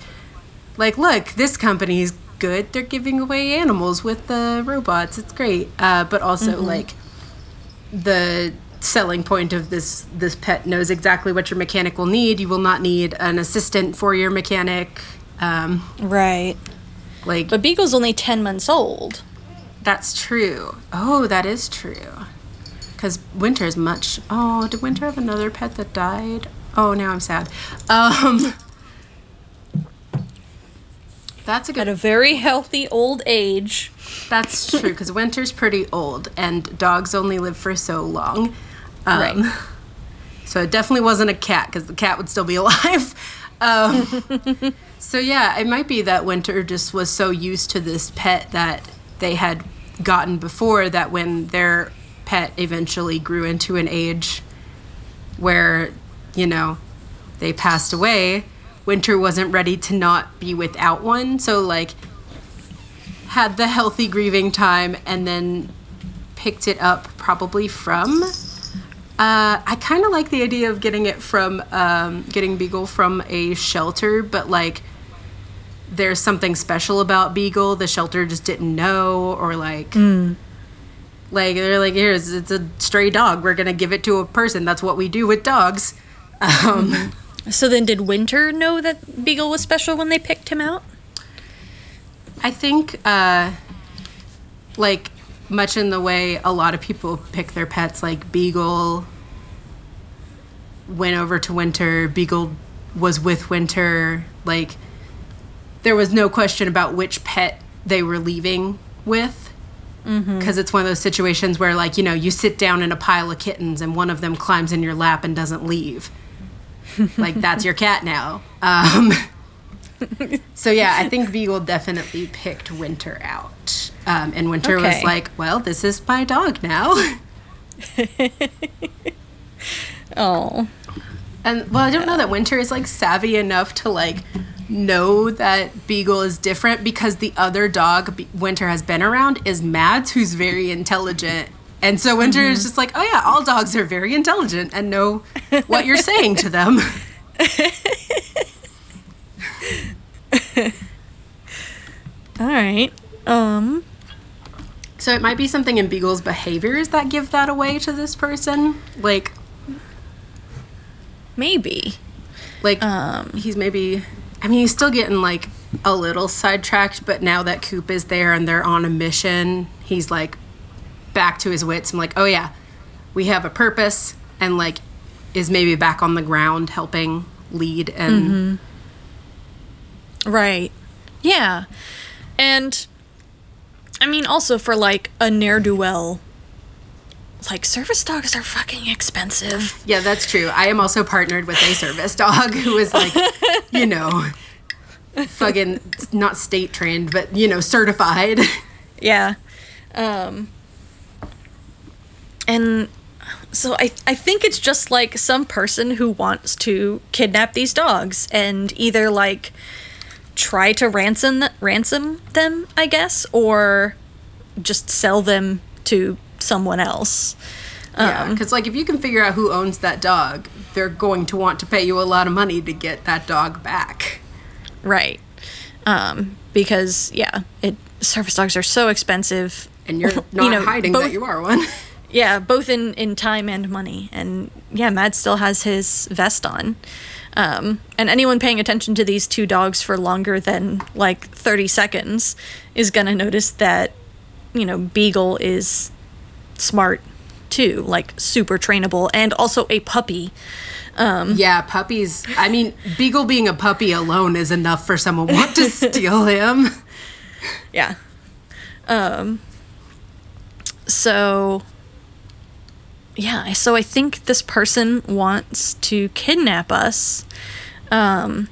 like look this company's good. They're giving away animals with the robots. It's great. Uh, but also mm-hmm. like the selling point of this this pet knows exactly what your mechanic will need. You will not need an assistant for your mechanic um, right like but beagle's only 10 months old that's true oh that is true because winter is much oh did winter have another pet that died Oh, now I'm sad. Um, [LAUGHS] that's a good. At a very healthy old age. That's true because winter's pretty old and dogs only live for so long. Um, right. [LAUGHS] So it definitely wasn't a cat because the cat would still be [LAUGHS] alive. Um, [LAUGHS] so yeah, it might be that Winter just was so used to this pet that they had gotten before that when their pet eventually grew into an age where you know, they passed away, Winter wasn't ready to not be without one. So, like, had the healthy grieving time and then picked it up probably from. Uh, I kind of like the idea of getting it from, um, getting Beagle from a shelter, but like, there's something special about Beagle. The shelter just didn't know, or like, mm. like they're like, here's it's a stray dog. We're gonna give it to a person. That's what we do with dogs. Um, so then, did Winter know that Beagle was special when they picked him out? I think, uh, like, much in the way a lot of people pick their pets, like Beagle went over to Winter, Beagle was with Winter. Like, there was no question about which pet they were leaving with. Because mm-hmm. it's one of those situations where, like, you know, you sit down in a pile of kittens and one of them climbs in your lap and doesn't leave [LAUGHS] like that's your cat now. Um, [LAUGHS] so yeah, I think Beagle definitely picked Winter out, um, and Winter okay. was like, "Well, this is my dog now." [LAUGHS] [LAUGHS] oh. And well, I don't know that Winter is like savvy enough to like know that Beagle is different because the other dog Winter has been around is Mads, who's very intelligent and so Winter mm-hmm. is just like, oh yeah, all dogs are very intelligent and know what you're saying to them. [LAUGHS] all right. Um so it might be something in Beagle's behaviors that give that away to this person. Like maybe. Like um he's maybe I mean, he's still getting like a little sidetracked, but now that Coop is there and they're on a mission, he's like back to his wits. I'm like, oh yeah, we have a purpose, and like is maybe back on the ground helping lead and. Mm-hmm. Right. Yeah. And I mean, also for like a ne'er do well, like service dogs are fucking expensive. Yeah, that's true. I am also partnered with a service dog who is like, [LAUGHS] you know, fucking not state trained, but you know, certified. Yeah. Um, and so I I think it's just like some person who wants to kidnap these dogs and either like try to ransom th- ransom them, I guess, or just sell them to someone else. Yeah, because um, like if you can figure out who owns that dog, they're going to want to pay you a lot of money to get that dog back. Right. Um, because yeah, it service dogs are so expensive, and you're [LAUGHS] not you know, hiding both, that you are one. [LAUGHS] yeah, both in in time and money, and yeah, Mads still has his vest on. Um, and anyone paying attention to these two dogs for longer than like 30 seconds is going to notice that, you know, Beagle is smart too, like super trainable, and also a puppy. Um, yeah, puppies. I mean, Beagle being a puppy alone is enough for someone want to [LAUGHS] steal him. Yeah. Um, so yeah, so I think this person wants to kidnap us. Um,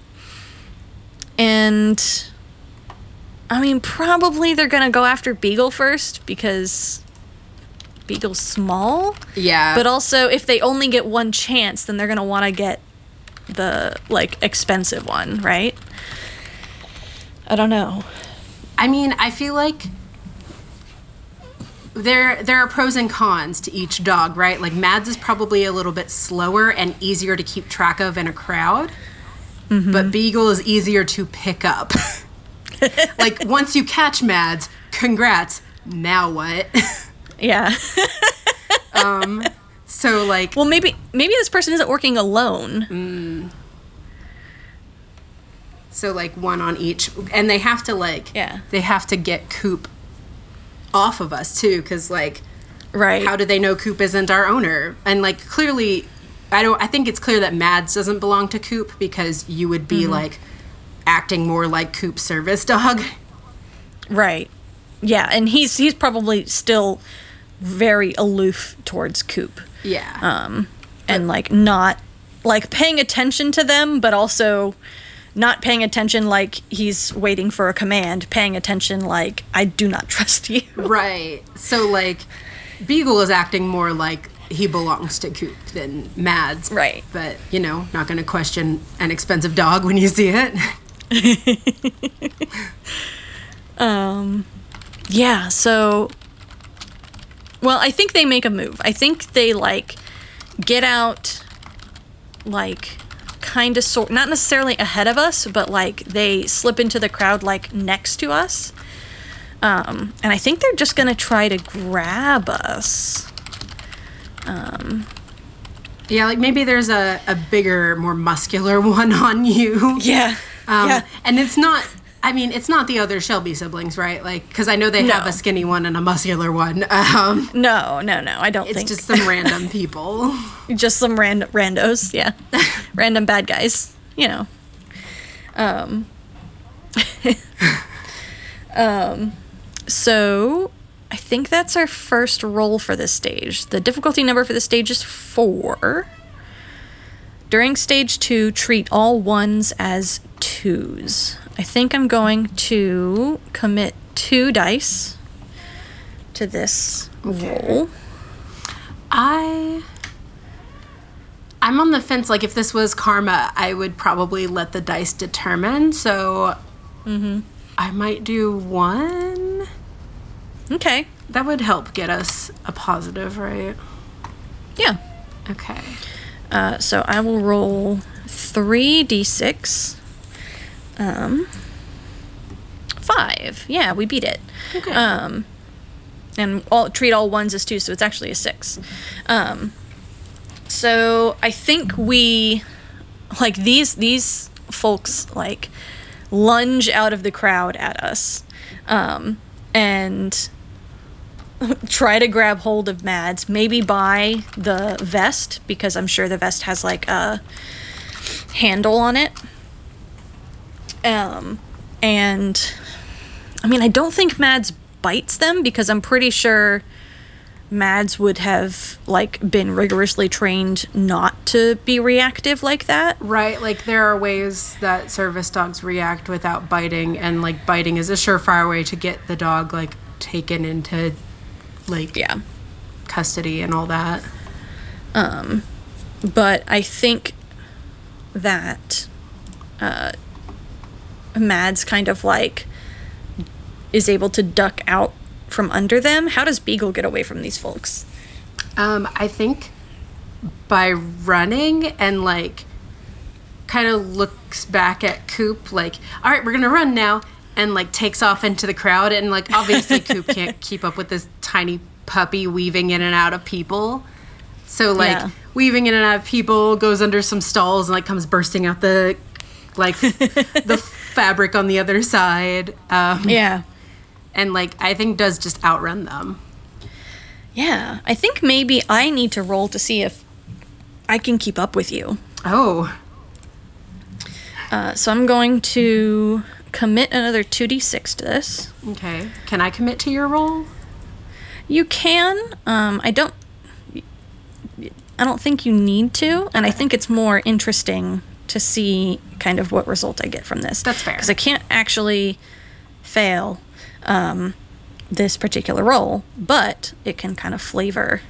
and I mean, probably they're going to go after Beagle first because Beagle's small. Yeah. But also, if they only get one chance, then they're going to want to get the, like, expensive one, right? I don't know. I mean, I feel like there there are pros and cons to each dog, right? Like Mads is probably a little bit slower and easier to keep track of in a crowd, mm-hmm. but Beagle is easier to pick up. [LAUGHS] like once you catch Mads, congrats. Now what? [LAUGHS] yeah. [LAUGHS] um. So like. Well, maybe maybe this person isn't working alone. Mm. So like one on each, and they have to like. Yeah. They have to get Coop off of us too because like right. how do they know coop isn't our owner? And like clearly i don't i think it's clear that mads doesn't belong to coop because you would be mm-hmm. like acting more like coop's service dog. Right. Yeah and he's he's probably still very aloof towards coop. Yeah. Um and like not like paying attention to them but also not paying attention like he's waiting for a command, paying attention like I do not [LAUGHS] trust you. Right. So like Beagle is acting more like he belongs to Coop than Mads. Right. But, you know, not going to question an expensive dog when you see it. [LAUGHS] um yeah, so well, I think they make a move. I think they like get out like kind of sort not necessarily ahead of us, but like they slip into the crowd like next to us. Um, and I think they're just gonna try to grab us. Um, yeah, like maybe there's a, a bigger, more muscular [LAUGHS] one on you. Yeah. Um, yeah. And it's not I mean, it's not the other Shelby siblings, right? Like, because I know they no. have a skinny one and a muscular one. [LAUGHS] Um, no, no, no. I don't it's think. just some [LAUGHS] random people. just some random randos, yeah. [LAUGHS] random bad guys, you know. Um, um, so I think that's our first roll for this stage. The difficulty number for this stage is four. During stage two, treat all ones as twos. I think I'm going to commit two dice to this roll. I I'm on the fence. Like if this was karma, I would probably let the dice determine. So mm-hmm. I might do one. Okay. That would help get us a positive, right? Yeah. Okay. Uh, so I will roll three d6 um, five. Yeah, we beat it. Okay. Um, and all treat all ones as two, so it's actually a six. Um, so I think we like these these folks like lunge out of the crowd at us um, and [LAUGHS] try to grab hold of Mads, maybe by the vest because I'm sure the vest has like a handle on it. Um, and I mean, I don't think Mads bites them because I'm pretty sure Mads would have like been rigorously trained not to be reactive like that. Right, like there are ways that service dogs react without biting and like biting is a surefire way to get the dog like taken into like yeah, custody and all that. Um but I think that uh Mads kind of like is able to duck out from under them. How does Beagle get away from these folks? Um, I think by running and like kind of looks back at Coop like, all right, we're gonna run now, and like takes off into the crowd. And like obviously Coop [LAUGHS] can't keep up with this tiny puppy weaving in and out of people. So like yeah. weaving in and out of people goes under some stalls and like comes bursting out the like [LAUGHS] the fabric on the other side. Um, yeah and like I think does just outrun them. Yeah, I think maybe I need to roll to see if I can keep up with you. Oh. Uh, so I'm going to commit another 2d6 to this. Okay. Can I commit to your roll? You can. Um, I don't. I don't think you need to, and I think it's more interesting to see kind of what result I get from this. That's fair. Because I can't actually fail um, this particular roll, but it can kind of flavor.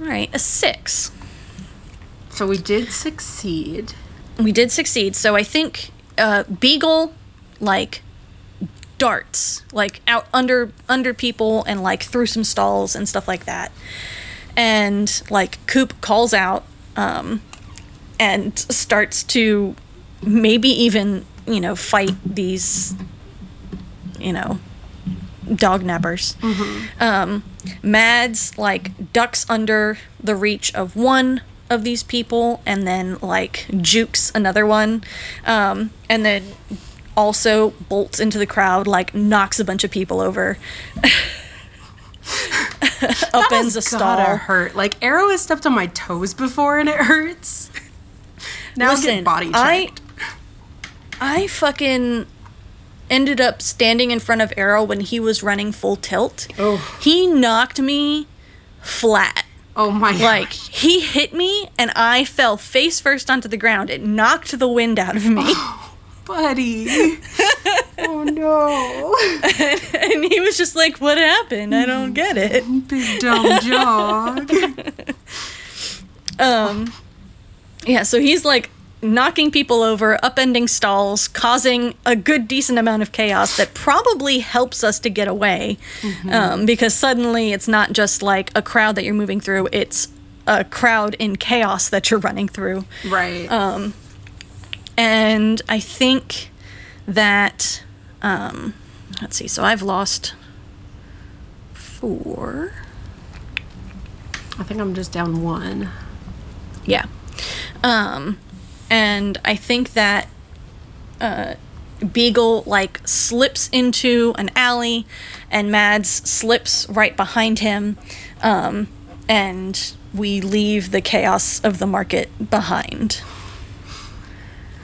All right, a six. So we did succeed. We did succeed. So I think uh, Beagle, like, darts like out under under people and like through some stalls and stuff like that and like coop calls out um and starts to maybe even you know fight these you know, dog nappers. Mm-hmm. Um, Mads like ducks under the reach of one of these people and then like jukes another one, um, and then also bolts into the crowd, like knocks a bunch of people over. [LAUGHS] Upends a stall. Hurt. Like Arrow has stepped on my toes before and it hurts. Now Listen, get body checked. I, I fucking ended up standing in front of Arrow when he was running full tilt. Oh. He knocked me flat. Oh my god. Like he hit me and I fell face first onto the ground. It knocked the wind out of me. Oh, buddy. [LAUGHS] oh no. [LAUGHS] and he was just like, What happened? I don't get it. Big dumb jog. [LAUGHS] um yeah, so he's like knocking people over, upending stalls, causing a good decent amount of chaos that probably helps us to get away. Mm-hmm. Um, because suddenly it's not just like a crowd that you're moving through, it's a crowd in chaos that you're running through. Right. Um, and I think that, um, let's see, so I've lost four. I think I'm just down one. Yeah. Um, and I think that uh, Beagle like slips into an alley, and Mads slips right behind him, um, and we leave the chaos of the market behind.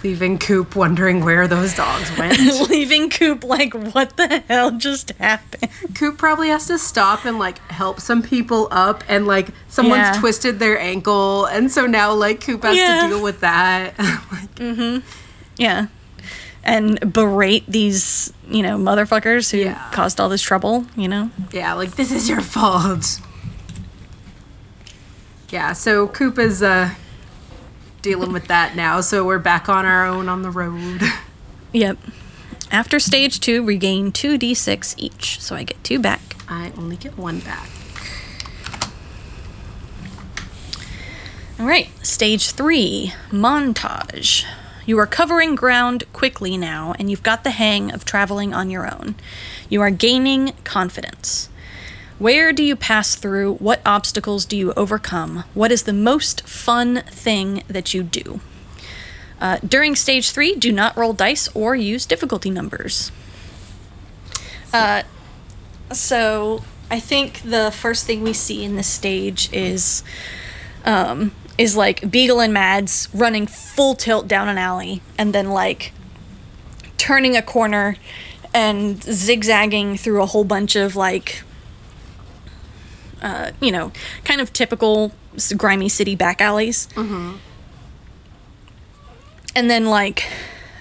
Leaving Coop wondering where those dogs [LAUGHS] went. Leaving Coop like, what the hell just happened? Coop probably has to stop and like help some people up, and like someone's yeah. twisted their ankle, and so now like Coop has yeah. to deal with that. like, [LAUGHS] mm-hmm. Yeah. And berate these, you know, motherfuckers who yeah. caused all this trouble, you know? Yeah, like this is your fault. Yeah, so Coop is uh dealing with that now, so we're back on our own on the road. Yep. After stage two, regain 2d6 each, so I get two back. I only get one back. All right, stage three montage. You are covering ground quickly now, and you've got the hang of traveling on your own. You are gaining confidence. Where do you pass through? What obstacles do you overcome? What is the most fun thing that you do? Uh, during stage three, do not roll dice or use difficulty numbers. Uh, so I think the first thing we see in this stage is um, is like Beagle and Mads running full tilt down an alley and then like turning a corner and zigzagging through a whole bunch of like uh, you know, kind of typical grimy city back alleys. Mm-hmm. And then like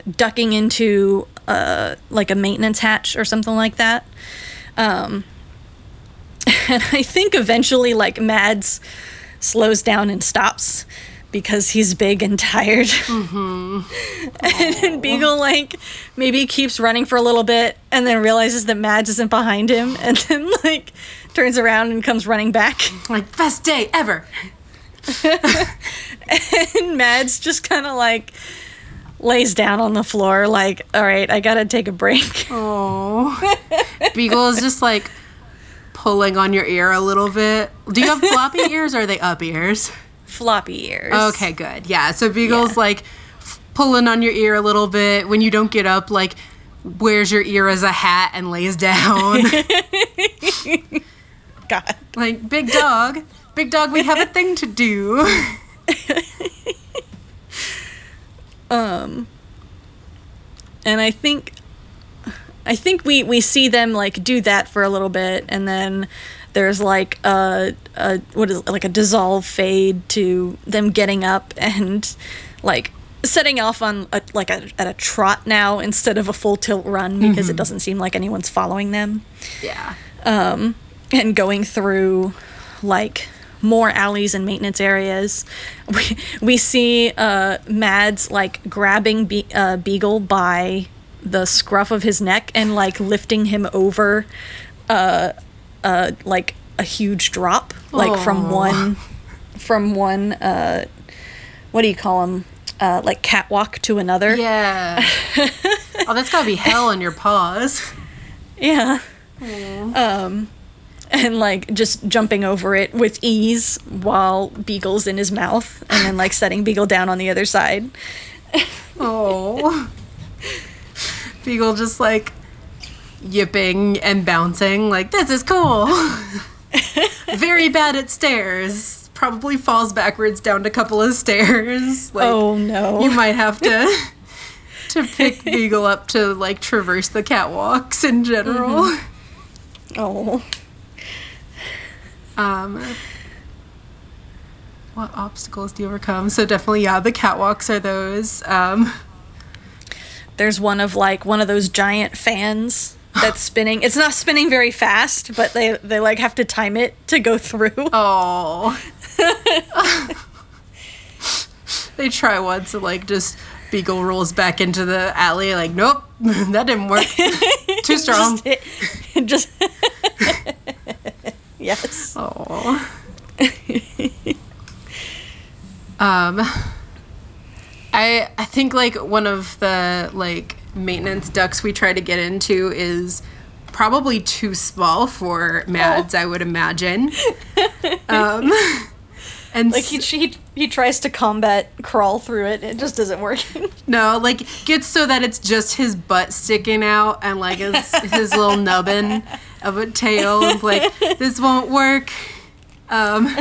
ducking into uh, like a maintenance hatch or something like that. Um, [LAUGHS] and I think eventually like Mads slows down and stops because he's big and tired. [LAUGHS] Mm-hmm. and then Beagle like maybe keeps running for a little bit and then realizes that Mads isn't behind him [LAUGHS] and then like turns around and comes running back. [LAUGHS] Like best day ever. [LAUGHS] and Mads just kind of like lays down on the floor like, "All right, I got to take a break." [LAUGHS] Oh. Beagle is just like pulling on your ear a little bit. Do you have floppy ears or are they up ears? Floppy ears. Okay, good. Yeah, so Beagle's Yeah. like f- pulling on your ear a little bit when you don't get up like wears your ear as a hat and lays down. God. like big dog, big dog, we have a thing to do. [LAUGHS] Um and I think I think we we see them like do that for a little bit and then there's like a, a what is it, like a dissolve fade to them getting up and like setting off on a, like a, at a trot now instead of a full tilt run because it doesn't seem like anyone's following them yeah. um, and going through like more alleys and maintenance areas. [LAUGHS] We, we see uh, Mads like grabbing Be- uh, Beagle by the scruff of his neck and like lifting him over uh, uh, like a huge drop, like from one from one uh, what do you call them? Uh, like catwalk to another. Yeah. [LAUGHS] oh, that's gotta be hell on your paws. Yeah. Um, and like just jumping over it with ease while Beagle's in his mouth, and then like setting Beagle down on the other side. [LAUGHS] Oh. Beagle just like yipping and bouncing, like, this is cool. [LAUGHS] Very bad at stairs. Probably falls backwards down a couple of stairs. Like, oh no! you might have to [LAUGHS] to pick Beagle up to like traverse the catwalks in general. Mm-hmm. oh, Um, what obstacles do you overcome? So definitely, yeah, the catwalks are those. Um, there's one of like one of those giant fans that's spinning. It's not spinning very fast, but they they like have to time it to go through. oh, [LAUGHS] they try once and like just Beagle rolls back into the alley. Like, nope, [LAUGHS] that didn't work. [LAUGHS] Too strong. Just, just yes. Oh. [LAUGHS] um I I think like one of the like maintenance ducts we try to get into is probably too small for Mads, I would imagine. [LAUGHS] Um and Like he, he he tries to combat crawl through it, it just isn't working. [LAUGHS] no, like gets so that it's just his butt sticking out and like his his little nubbin of a tail. and, Like [LAUGHS] this won't work. Um,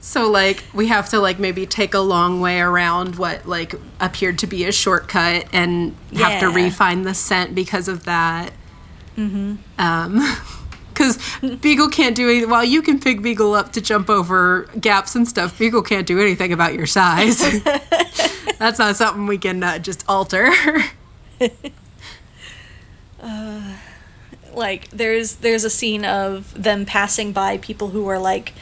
so like we have to like maybe take a long way around what like appeared to be a shortcut and have to refine the scent because of that. Mm-hmm. Um, [LAUGHS] because Beagle can't do anything. While you can pick Beagle up to jump over gaps and stuff, Beagle can't do anything about your size. [LAUGHS] That's not something we can uh, just alter. Like there's there's a scene of them passing by people who are like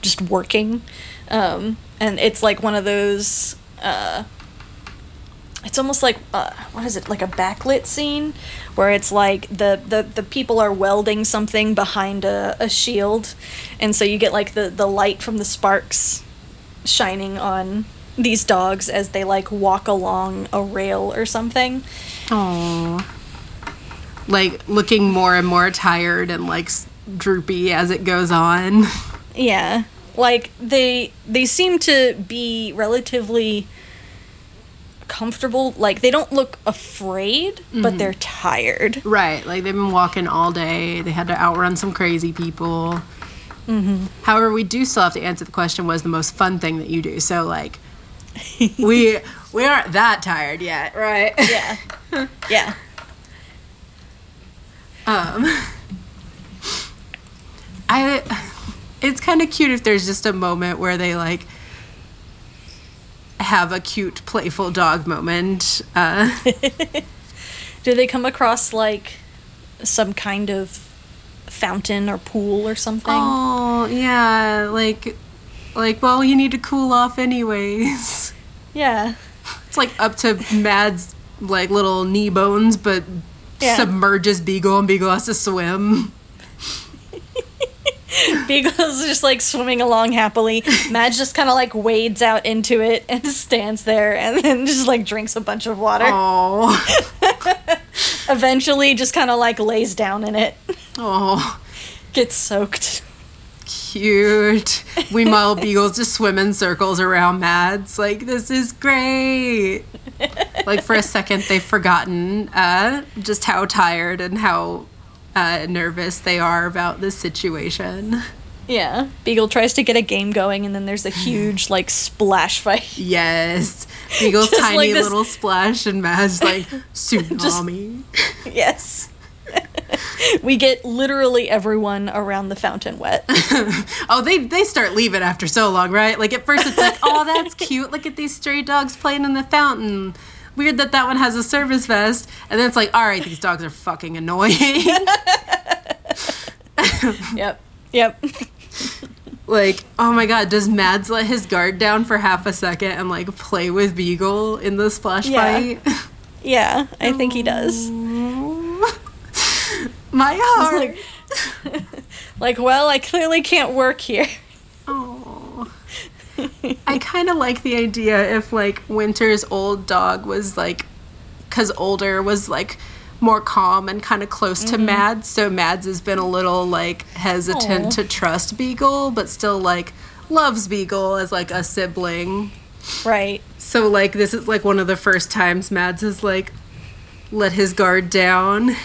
just working. Um and it's like one of those uh it's almost like uh, what is it? Like a backlit scene where it's like the the, the people are welding something behind a, a shield. And so you get like the the light from the sparks shining on these dogs as they like walk along a rail or something. Oh. Like looking more and more tired and like droopy as it goes on. [LAUGHS] Yeah. Like they they seem to be relatively comfortable. Like they don't look afraid, mm-hmm. but they're tired. Right. Like they've been walking all day. They had to outrun some crazy people. Mm-hmm. However, we do still have to answer the question: Was the most fun thing that you do? So like, [LAUGHS] we we aren't that tired yet, right? Yeah. [LAUGHS] yeah. Um. [LAUGHS] I. It's kind of cute if there's just a moment where they like have a cute, playful dog moment. Uh, [LAUGHS] Do they come across like some kind of fountain or pool or something? Oh yeah, like like well, you need to cool off anyways. Yeah. It's like up to Mad's like little knee bones, but yeah. submerges Beagle and Beagle has to swim. [LAUGHS] Beagle's just like swimming along happily. Mads just kind of like wades out into it and stands there and then just like drinks a bunch of water. Oh. [LAUGHS] Eventually, just kind of like lays down in it. Oh. Gets soaked. Cute. Meanwhile, Beagle's just swim in circles around Mads. Like, this is great. like, for a second, they've forgotten uh, just how tired and how uh, nervous they are about this situation. Yeah. Beagle tries to get a game going, and then there's a huge, like, splash fight. Yes. [LAUGHS] Beagle's tiny like little splash, and Mad's like, [LAUGHS] tsunami. Just, yes. [LAUGHS] we get literally everyone around the fountain wet. [LAUGHS] oh, they they start leaving after so long, right? Like at first it's like, oh, [LAUGHS] that's cute. Look at these stray dogs playing in the fountain weird that that one has a service vest. And then it's like, all right, these dogs are fucking annoying. yep. Yep. like, oh my god, does Mads let his guard down for half a second and like play with Beagle in the splash yeah. fight? Yeah, I think he does. Oh. My heart. Like, [LAUGHS] like, well, I clearly can't work here. Oh. [LAUGHS] I kind of like the idea if like Winter's old dog was like, because older was like more calm and kind of close mm-hmm. to Mads. So Mads has been a little like hesitant Aww. to trust Beagle, but still like loves Beagle as like a sibling. Right. So like this is like one of the first times Mads has like let his guard down.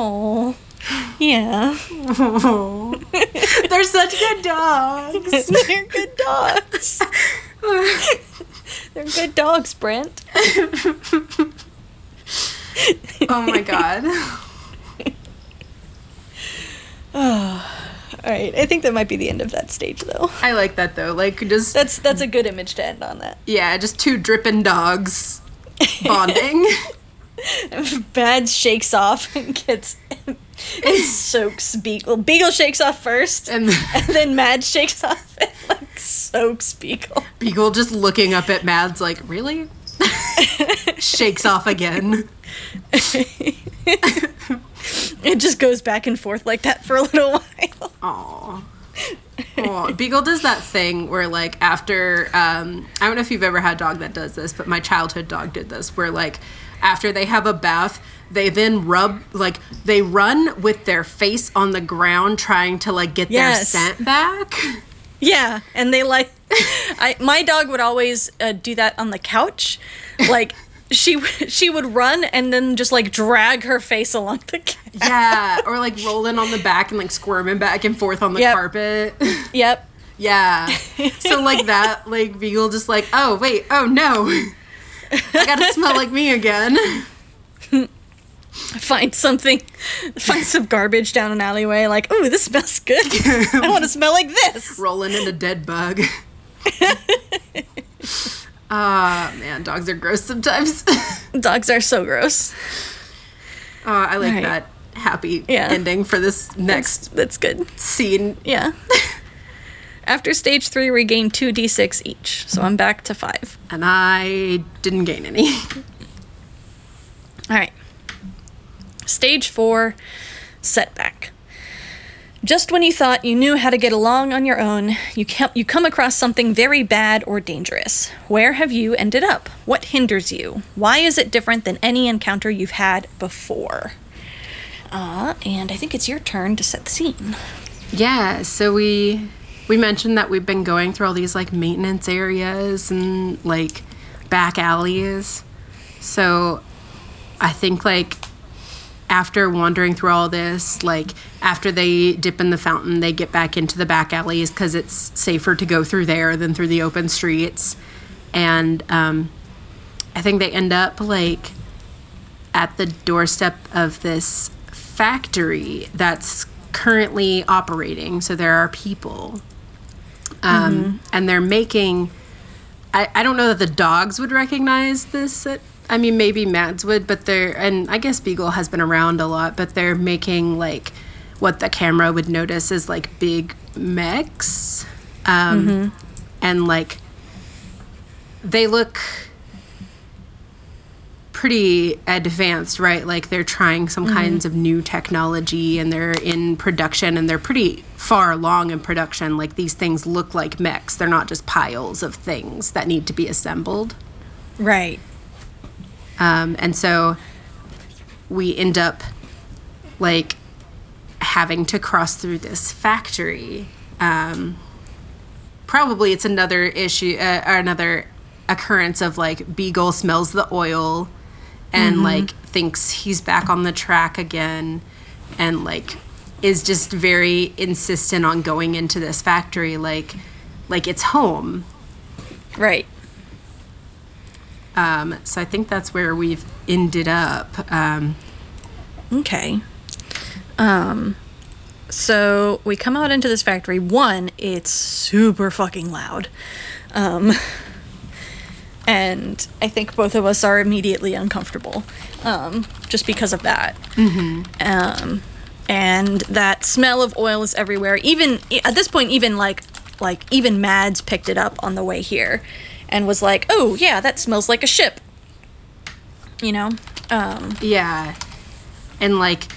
Oh. Yeah. [LAUGHS] They're such good dogs. [LAUGHS] They're good dogs. They're good dogs, Brent. [LAUGHS] oh my god. Oh. [SIGHS] All right, I think that might be the end of that stage, though. I like that though. Like just that's that's a good image to end on. That. Yeah, just two dripping dogs bonding. [LAUGHS] Bad shakes off and gets and soaks Beagle. Beagle shakes off first, and, and then Mads shakes off and like soaks Beagle. Beagle just looking up at Mads like, really? [LAUGHS] shakes off again. it just goes back and forth like that for a little while. Aww. Oh, Beagle does that thing where, like, after um, I don't know if you've ever had a dog that does this, but my childhood dog did this, where like after they have a bath, they then rub like they run with their face on the ground trying to like get yes. their scent back. Yeah, and they like [LAUGHS] I my dog would always uh, do that on the couch. Like she [LAUGHS] she would run and then just like drag her face along the couch. Yeah, or like [LAUGHS] rolling on the back and like squirming back and forth on the yep. carpet. Yep. Yeah. So like that, like Beagle just like, oh wait, oh no. I gotta smell like me again. [LAUGHS] find something, find some garbage down an alleyway. Like, ooh, this smells good. [LAUGHS] I want to [LAUGHS] smell like this. Rolling in a dead bug. Ah, uh, man, dogs are gross sometimes. dogs are so gross. Uh, I like right. that happy yeah. ending for this next. That's, that's good scene. Yeah. After stage three, we gain two d6 each, so I'm back to five. And I didn't gain any. [LAUGHS] All right. Stage 4 Setback. Just when you thought you knew how to get along on your own, you, you come across something very bad or dangerous. Where have you ended up? What hinders you? Why is it different than any encounter you've had before? Uh, and I think it's your turn to set the scene. Yeah, so we we mentioned that we've been going through all these like maintenance areas and like back alleys. So I think like after wandering through all this, like after they dip in the fountain, they get back into the back alleys because it's safer to go through there than through the open streets. And um, I think they end up like at the doorstep of this factory that's currently operating. So there are people. Um, mm-hmm. And they're making. I, I don't know that the dogs would recognize this at I mean, maybe Mads would, but they're, and I guess Beagle has been around a lot, but they're making like what the camera would notice is like big mechs. Um, mm-hmm. And like, they look pretty advanced, right? Like they're trying some mm-hmm. kinds of new technology and they're in production and they're pretty far along in production. Like these things look like mechs, they're not just piles of things that need to be assembled. Right. Um, and so we end up like having to cross through this factory. Um, probably it's another issue uh, or another occurrence of like Beagle smells the oil and mm-hmm. like thinks he's back on the track again and like is just very insistent on going into this factory like like it's home. Right. Um, so I think that's where we've ended up. Um, okay. Um, so we come out into this factory. One, it's super fucking loud. And I think both of us are immediately uncomfortable um, just because of that. Mm-hmm. Um, and that smell of oil is everywhere. Even at this point, even like like even Mads picked it up on the way here and was like, "Oh yeah, that smells like a ship." You know. Um, yeah, and like,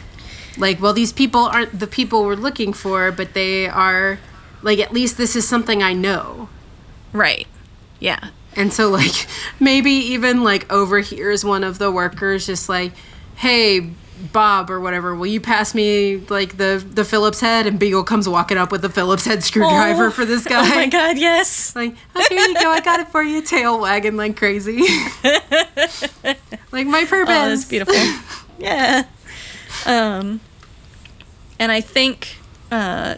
like, well, these people aren't the people we're looking for, but they are. Like, at least this is something I know. Right. Yeah. And so, like, [LAUGHS] maybe even like overhears one of the workers just like, "Hey, Bob or whatever, will you pass me like the the Phillips head? And Beagle comes walking up with the Phillips head screwdriver oh, for this [LAUGHS] guy. Oh my god, yes. [LAUGHS] Like, oh, here you go, I got it for you. Tail wagging like crazy. like my purpose. Oh, that's beautiful. yeah. Um, and I think uh,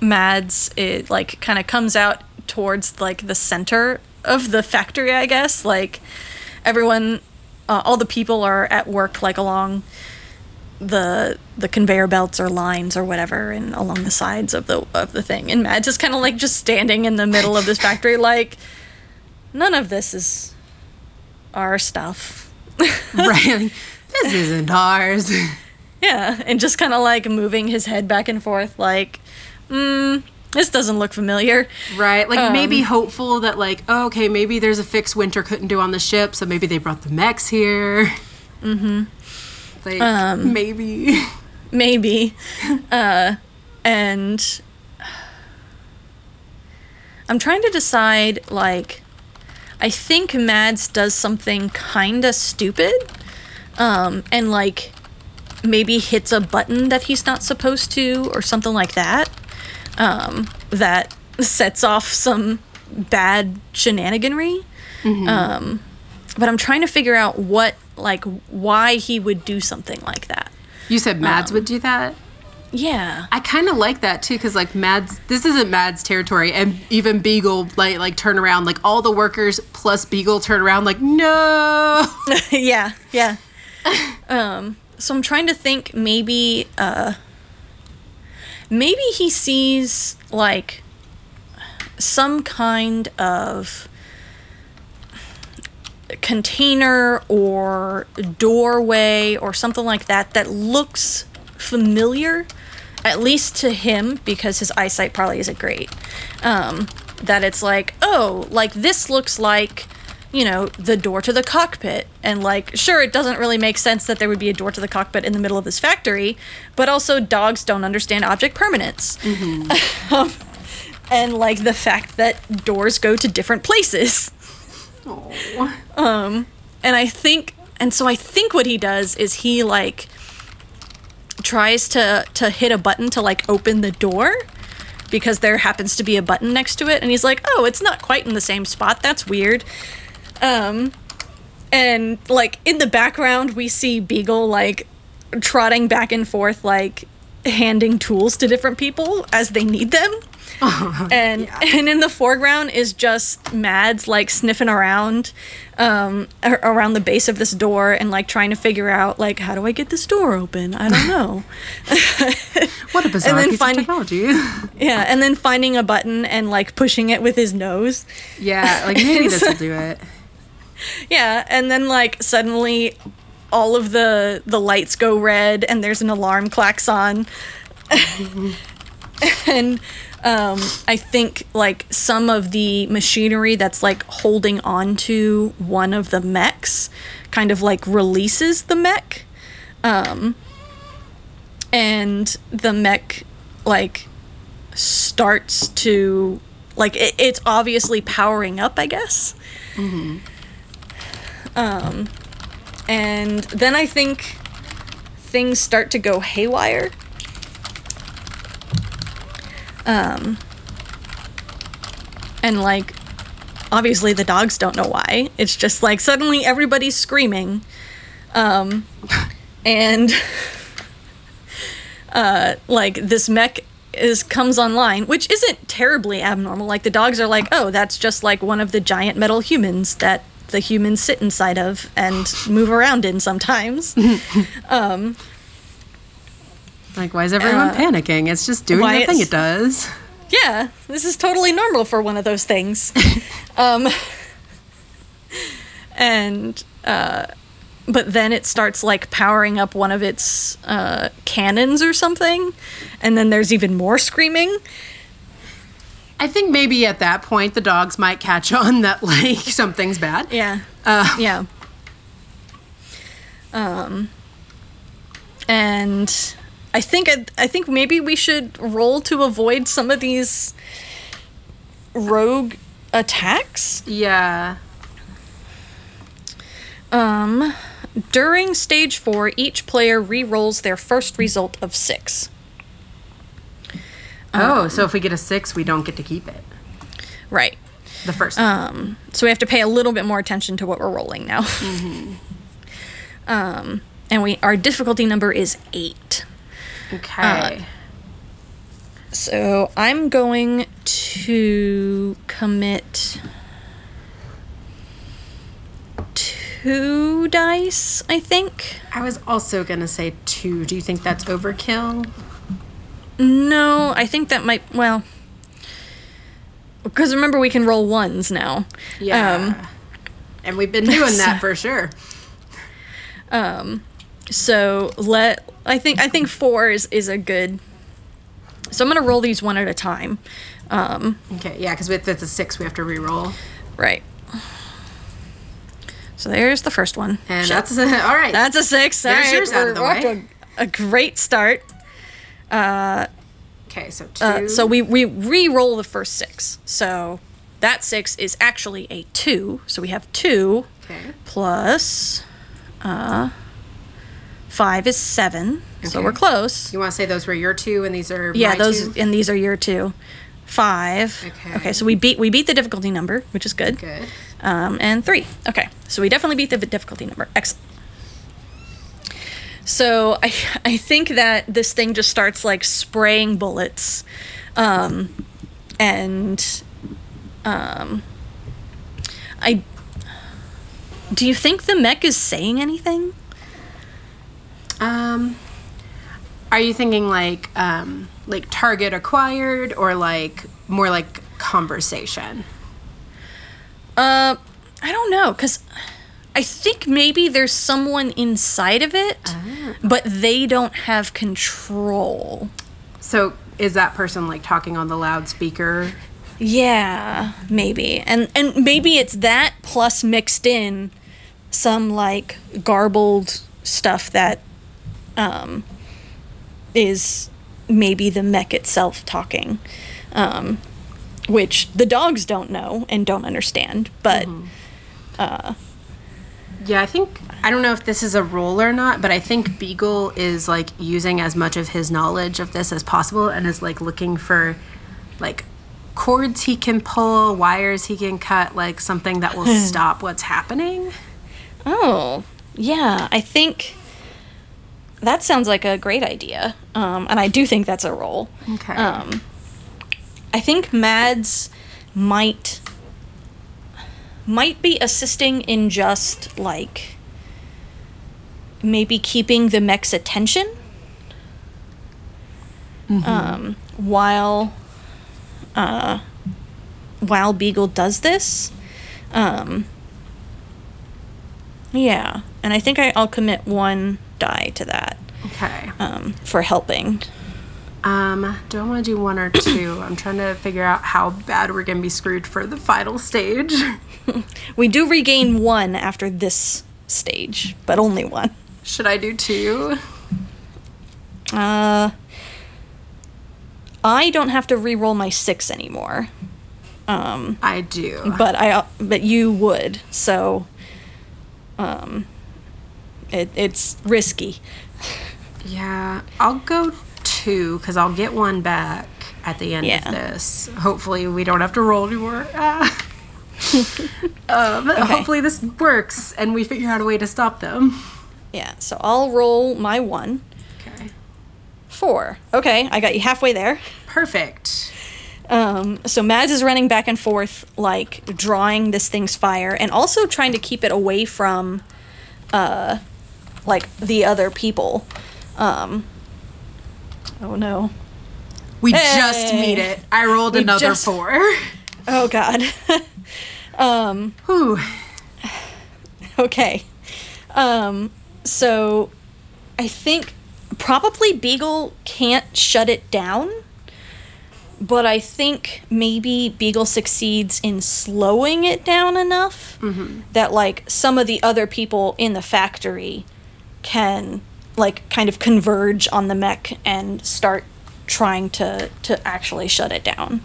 Mads it like kind of comes out towards like the center of the factory, I guess. Like everyone, uh, all the people are at work like along the the conveyor belts or lines or whatever and along the sides of the of the thing. And Mads just kind of like just standing in the middle of this factory [LAUGHS] like none of this is our stuff. [LAUGHS] Right this isn't ours. [LAUGHS] Yeah and just kind of like moving his head back and forth like mm this doesn't look familiar right like um, maybe hopeful that like oh, okay maybe there's a fix winter couldn't do on the ship so maybe they brought the mechs here mm-hmm like um, maybe. maybe. [LAUGHS] Uh, and I'm trying to decide like I think Mads does something kinda stupid. Um, and like maybe hits a button that he's not supposed to or something like that. Um, that sets off some bad shenaniganry. Mm-hmm. Um, but I'm trying to figure out what like why he would do something like that. You said Mads um, would do that? Yeah. I kind of like that too cuz like Mads this isn't Mads territory and even Beagle like like turn around like all the workers plus Beagle turn around like no. [LAUGHS] yeah. Yeah. [LAUGHS] um so I'm trying to think maybe uh maybe he sees like some kind of container or doorway or something like that that looks familiar, at least to him, because his eyesight probably isn't great. Um, that it's like, oh, like this looks like, you know, the door to the cockpit. And like, sure, it doesn't really make sense that there would be a door to the cockpit in the middle of this factory, but also dogs don't understand object permanence. Mm-hmm. [LAUGHS] um, and like the fact that doors go to different places. Oh. Um, and I think, and so I think what he does is he like tries to to hit a button to like open the door because there happens to be a button next to it, and he's like, oh, it's not quite in the same spot. That's weird. Um, and like in the background, we see Beagle like trotting back and forth, like handing tools to different people as they need them. [LAUGHS] and yeah. and in the foreground is just Mads like sniffing around um, around the base of this door and like trying to figure out like how do I get this door open? I don't know. [LAUGHS] what a bizarre and then piece finding, of technology. [LAUGHS] yeah, and then finding a button and like pushing it with his nose. Yeah, like maybe this will do it. Yeah, and then like suddenly all of the the lights go red and there's an alarm klaxon. [LAUGHS] and um, I think like some of the machinery that's like holding on to one of the mechs kind of like releases the mech. Um, and the mech like starts to like it, it's obviously powering up, I guess. Mm-hmm. Um, and then I think things start to go haywire. Um, and like, obviously the dogs don't know why. It's just like suddenly everybody's screaming. Um, and [LAUGHS] uh, like this mech is comes online, which isn't terribly abnormal. Like the dogs are like, oh, that's just like one of the giant metal humans that the humans sit inside of and move around in sometimes. [LAUGHS] um, like, why is everyone uh, panicking? It's just doing the thing it does. Yeah, this is totally normal for one of those things. [LAUGHS] um, and, uh, but then it starts like powering up one of its uh, cannons or something, and then there's even more screaming. I think maybe at that point the dogs might catch on that like [LAUGHS] something's bad. Yeah. Uh, yeah. Um, and I think I think maybe we should roll to avoid some of these rogue attacks. Yeah. Um, during stage four, each player re-rolls their first result of six. Oh, um, so if we get a six, we don't get to keep it. Right. The first. Um, so we have to pay a little bit more attention to what we're rolling now. Mm-hmm. [LAUGHS] um, and we our difficulty number is eight. Okay. Uh, so I'm going to commit two dice, I think. I was also going to say two. Do you think that's overkill? No, I think that might, well, because remember we can roll ones now. Yeah. Um, and we've been doing that [LAUGHS] for sure. Um, so let I think I think four is is a good. So I'm gonna roll these one at a time. Um, okay, yeah, because if it's a six, we have to re-roll. Right. So there's the first one. And Shit. that's a, [LAUGHS] all right. That's a six. There's yours out of the way. A, a, great start. Uh, okay, so two. Uh, so we we re-roll the first six. So that six is actually a two. So we have two okay. plus. Uh, Five is seven, okay. so we're close. You want to say those were your two, and these are yeah, those two? and these are your two. Five. Okay. Okay, so we beat we beat the difficulty number, which is good. Good. Um, and three. Okay, so we definitely beat the difficulty number. Excellent. So I [LAUGHS] I think that this thing just starts like spraying bullets, um, and um, I. Do you think the mech is saying anything? Um, are you thinking like um, like target acquired or like more like conversation? Uh, I don't know because I think maybe there's someone inside of it, ah. but they don't have control. So is that person like talking on the loudspeaker? Yeah, maybe. And and maybe it's that plus mixed in some like garbled stuff that um, is maybe the mech itself talking, um, which the dogs don't know and don't understand. But mm-hmm. uh, yeah, I think I don't know if this is a role or not, but I think Beagle is like using as much of his knowledge of this as possible and is like looking for like cords he can pull, wires he can cut, like something that will [LAUGHS] stop what's happening? Oh, yeah. I think that sounds like a great idea. Um, and I do think that's a role. Okay. Um, I think Mads might might be assisting in just like maybe keeping the mech's attention um, while uh, while Beagle does this. Um, yeah, and I think I, I'll commit one die to that okay. um, for helping. Um, do I want to do one or two? [COUGHS] I'm trying to figure out how bad we're gonna be screwed for the final stage. [LAUGHS] We do regain one after this stage, but only one. Should I do two? Uh, I don't have to re-roll my six anymore. Um, I do. but I but you would so. Um, it, it's risky. Yeah, I'll go two because I'll get one back at the end Yeah. of this. Hopefully, we don't have to roll anymore. [LAUGHS] Ah. [LAUGHS] um, Hopefully, this works and we figure out a way to stop them. Yeah, so I'll roll my one. Okay. Four. Okay, I got you halfway there. Perfect. Um, so Mads is running back and forth, like drawing this thing's fire, and also trying to keep it away from, uh, like the other people. Um, oh no! We just Hey. made it. I rolled We another just- four. [LAUGHS] Oh god. [LAUGHS] um, Whew. okay. Um, so I think probably Beagle can't shut it down, but I think maybe Beagle succeeds in slowing it down enough that like some of the other people in the factory can like kind of converge on the mech and start trying to to actually shut it down.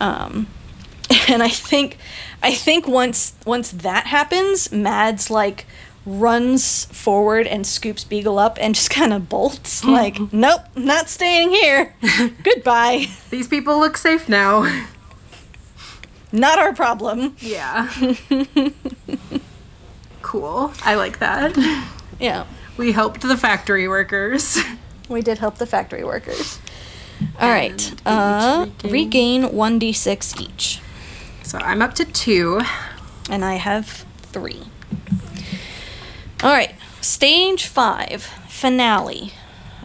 Um, [LAUGHS] and I think I think once once that happens, Mads like runs forward and scoops Beagle up and just [LAUGHS] kind of bolts like, nope, not staying here. [LAUGHS] Goodbye. These people look safe now. Not our problem. Yeah. cool. I like that. Yeah. We helped the factory workers. [LAUGHS] We did help the factory workers. All right. Uh, regain- regain 1d6 each. So I'm up to two. and I have three. All right, stage five, finale.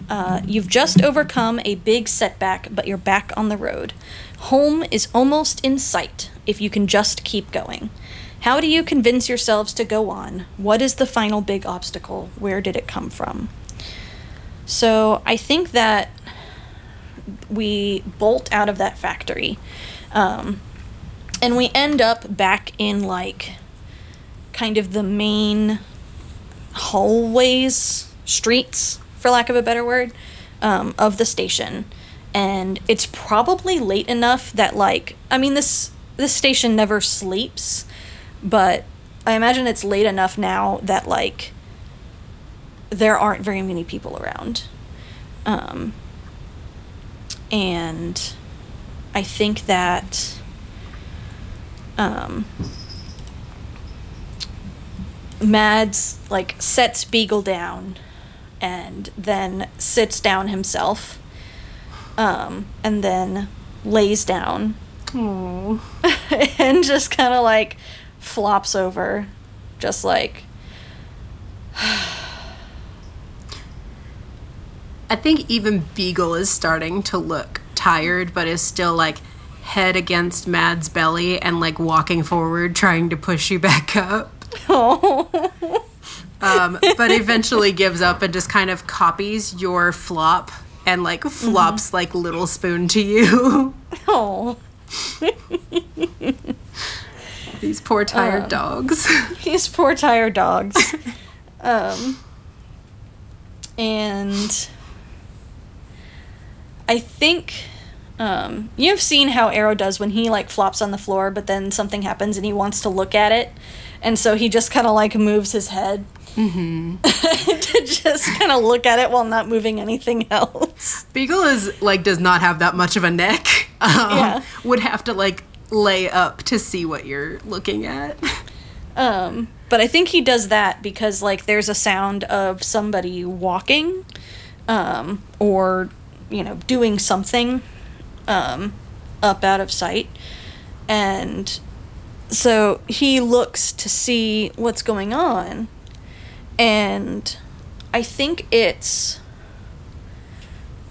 Uh, you've just overcome a big setback, but you're back on the road. Home is almost in sight if you can just keep going. How do you convince yourselves to go on? What is the final big obstacle? Where did it come from? So I think that we bolt out of that factory. Um, and we end up back in like kind of the main hallways, streets, for lack of a better word, um, of the station. And it's probably late enough that like I mean this this station never sleeps, but I imagine it's late enough now that like there aren't very many people around. Um, and I think that um, Mads like sets Beagle down and then sits down himself um, and then lays down [LAUGHS] and just kind of like flops over just like I think even Beagle is starting to look tired, but is still like head against Mads' belly and like walking forward, trying to push you back up. oh [LAUGHS] Um, but eventually gives up and just kind of copies your flop and like flops like little spoon to you. [LAUGHS] oh [LAUGHS] [LAUGHS] These poor tired dogs. these poor tired dogs um and i think um you've seen how arrow does when he like flops on the floor but then something happens and he wants to look at it and so he just kind of like moves his head [LAUGHS] to just kind of look at it while not moving anything else Beagle is like does not have that much of a neck. [LAUGHS] um, yeah. would have to like lay up to see what you're looking at. Um, but I think he does that because like there's a sound of somebody walking, um, or you know doing something, um, up out of sight, and so he looks to see what's going on, and I think it's,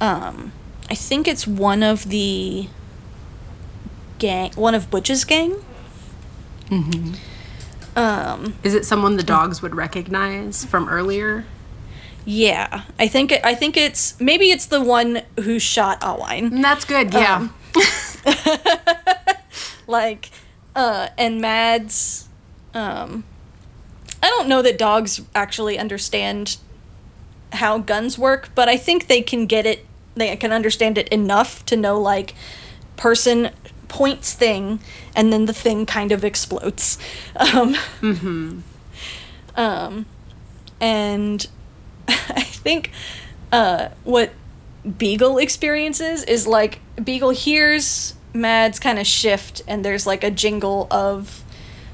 um, I think it's one of the gang, one of Butch's gang. Mm-hmm. Um, Is it someone the dogs would recognize from earlier? Yeah, I think I think it's maybe it's the one who shot Alwine. That's good. Yeah. Um, [LAUGHS] like, uh, and Mads. Um, I don't know that dogs actually understand how guns work, but I think they can get it. They can understand it enough to know like person points thing, and then the thing kind of explodes. [LAUGHS] Um, mm-hmm. um, and [LAUGHS] I think uh, what Beagle experiences is like Beagle hears Mads kind of shift, and there's like a jingle of.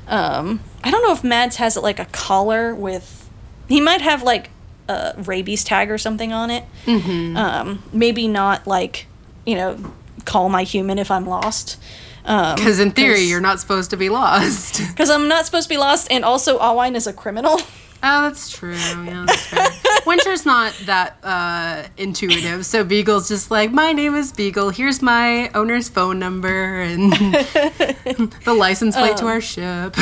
Um, I don't know if Mads has like a collar with. He might have like a rabies tag or something on it. Mm-hmm. Um, maybe not like, you know, call my human if I'm lost. Because um, in theory, you're not supposed to be lost. [LAUGHS] Because I'm not supposed to be lost, and also Alwine is a criminal. Oh, that's true. Yeah, that's [LAUGHS] Winter's not that uh, intuitive, so Beagle's just like, "My name is Beagle. Here's my owner's phone number and [LAUGHS] the license plate um, to our ship."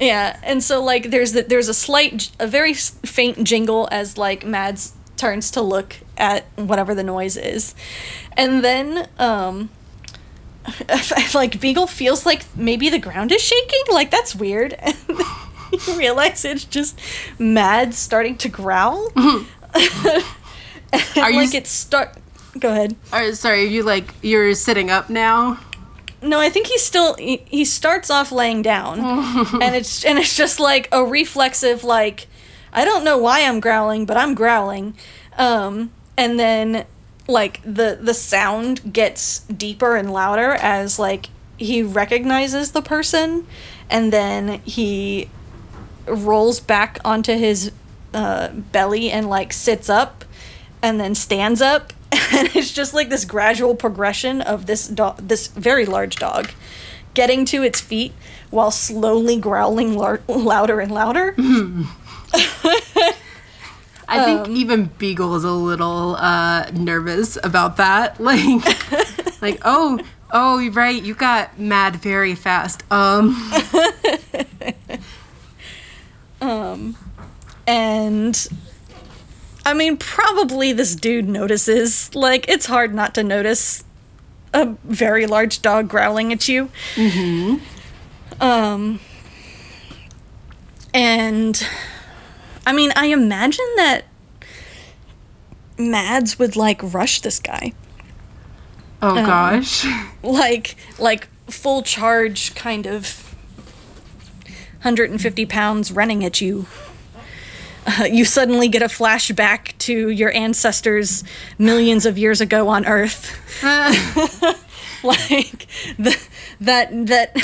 Yeah, and so like, there's the, there's a slight, a very faint jingle as like Mads turns to look at whatever the noise is, and then um, [LAUGHS] like Beagle feels like maybe the ground is shaking. Like that's weird. [LAUGHS] And you realize it's just Mads starting to growl. [LAUGHS] Mm-hmm. are you like it's start? Go ahead. Are, sorry, are you like you're sitting up now? No, I think he's still he, he starts off laying down, and it's and it's just like a reflexive like I don't know why I'm growling, but I'm growling, um, and then like the the sound gets deeper and louder as like he recognizes the person and then he rolls back onto his uh, belly and like sits up and then stands up. [LAUGHS] And it's just like this gradual progression of this dog this very large dog getting to its feet while slowly growling lar- louder and louder [LAUGHS] [LAUGHS] I think um, even Beagle is a little uh, nervous about that. [LAUGHS] Like, like oh, oh, right, you got mad very fast. Um, [LAUGHS] um, and I mean, probably this dude notices. Like, it's hard not to notice a very large dog growling at you. Mm-hmm. Um, and I mean, I imagine that Mads would like rush this guy. Oh um, gosh. [LAUGHS] Like like full charge kind of 150 pounds running at you. Uh, you suddenly get a flashback to your ancestors millions of years ago on Earth. [LAUGHS] [LAUGHS] like the, that that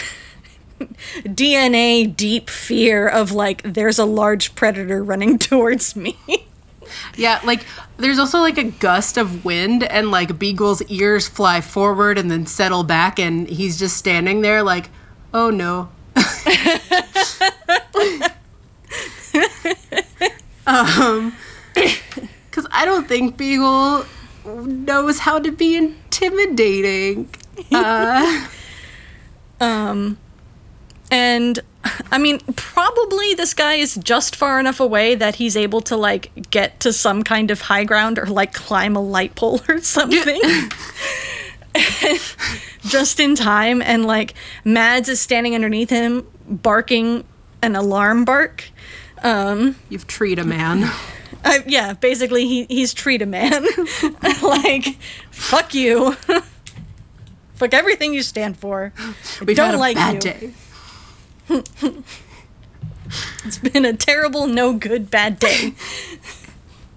[LAUGHS] DNA deep fear of like there's a large predator running [LAUGHS] towards me. yeah, like there's also like a gust of wind and like Beagle's ears fly forward and then settle back and he's just standing there like, "Oh no." um cuz I don't think Beagle knows how to be intimidating. Uh [LAUGHS] um and I mean, probably this guy is just far enough away that he's able to like get to some kind of high ground or like climb a light pole or [LAUGHS] something. [LAUGHS] just in time and like Mads is standing underneath him barking an alarm bark. Um You've treed a man. [LAUGHS] I, yeah, basically he he's treat a man. like fuck you. fuck everything you stand for. We've don't like bad you. Day. [LAUGHS] it's been a terrible, no good, bad day.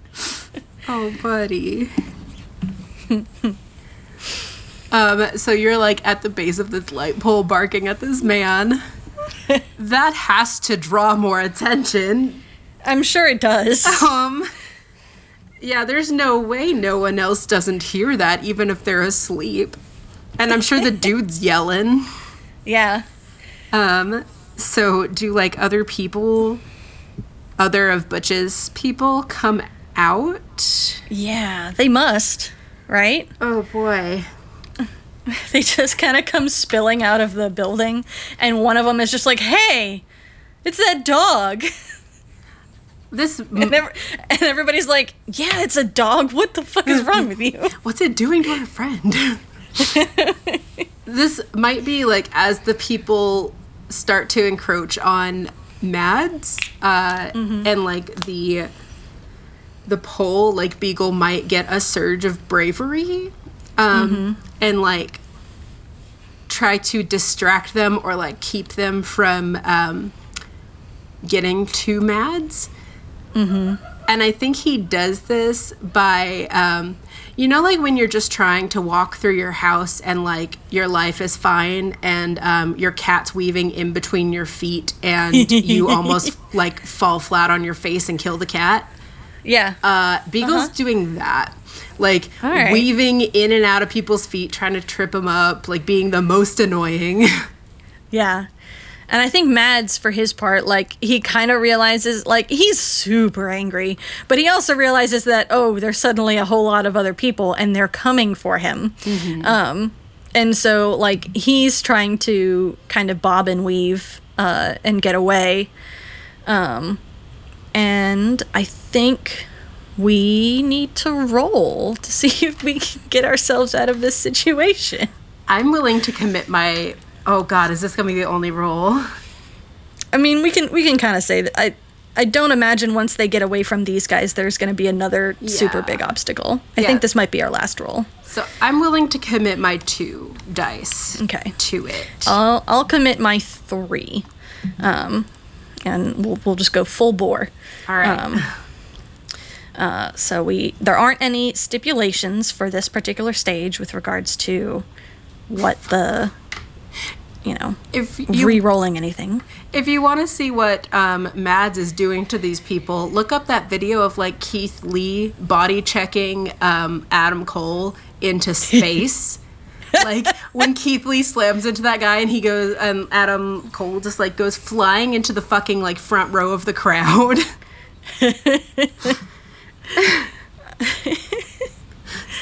[LAUGHS] oh, buddy. Um, so you're like at the base of this light pole barking at this man. [LAUGHS] that has to draw more attention. I'm sure it does. Um, yeah, there's no way no one else doesn't hear that, even if they're asleep. And I'm sure the dude's yelling. Yeah. Um, so do like other people, other of Butch's people come out? Yeah, they must, right? Oh boy. [LAUGHS] They just kind of come spilling out of the building, and one of them is just like, "Hey, it's that dog." [LAUGHS] This [LAUGHS] and, ev- and everybody's like, "Yeah, it's a dog. What the fuck is wrong with you?" What's it doing to our friend? this might be like as the people start to encroach on Mads, uh, mm-hmm. and like the the pole, like Beagle might get a surge of bravery, um, mm-hmm. and like try to distract them or like keep them from um, getting to Mads. Mm-hmm. And I think he does this by, um, you know, like when you're just trying to walk through your house and like your life is fine and um, your cat's weaving in between your feet and [LAUGHS] you almost like fall flat on your face and kill the cat. Yeah. Uh, Beagle's uh-huh. doing that. Like right. weaving in and out of people's feet, trying to trip them up, like being the most annoying. [LAUGHS] yeah. And I think Mads, for his part, like he kind of realizes, like he's super angry, but he also realizes that oh, there's suddenly a whole lot of other people and they're coming for him. Mm-hmm. Um, and so like he's trying to kind of bob and weave uh, and get away. Um, and I think we need to roll to [LAUGHS] see if we can get ourselves out of this situation. I'm willing to commit my Oh God, is this gonna be the only roll? I mean, we can we can kind of say that I I don't imagine once they get away from these guys, there's going to be another yeah. super big obstacle. I yeah. think this might be our last roll. So I'm willing to commit my two dice. Okay. To it. I'll I'll commit my three, um, and we'll we'll just go full bore. All right. Um, uh, so we there aren't any stipulations for this particular stage with regards to what the you know, if you, re-rolling anything. If you want to see what um, Mads is doing to these people, look up that video of like Keith Lee body checking um, Adam Cole into [LAUGHS] space. like when Keith Lee slams into that guy and he goes and Adam Cole just like goes flying into the fucking like front row of the crowd. [LAUGHS] it's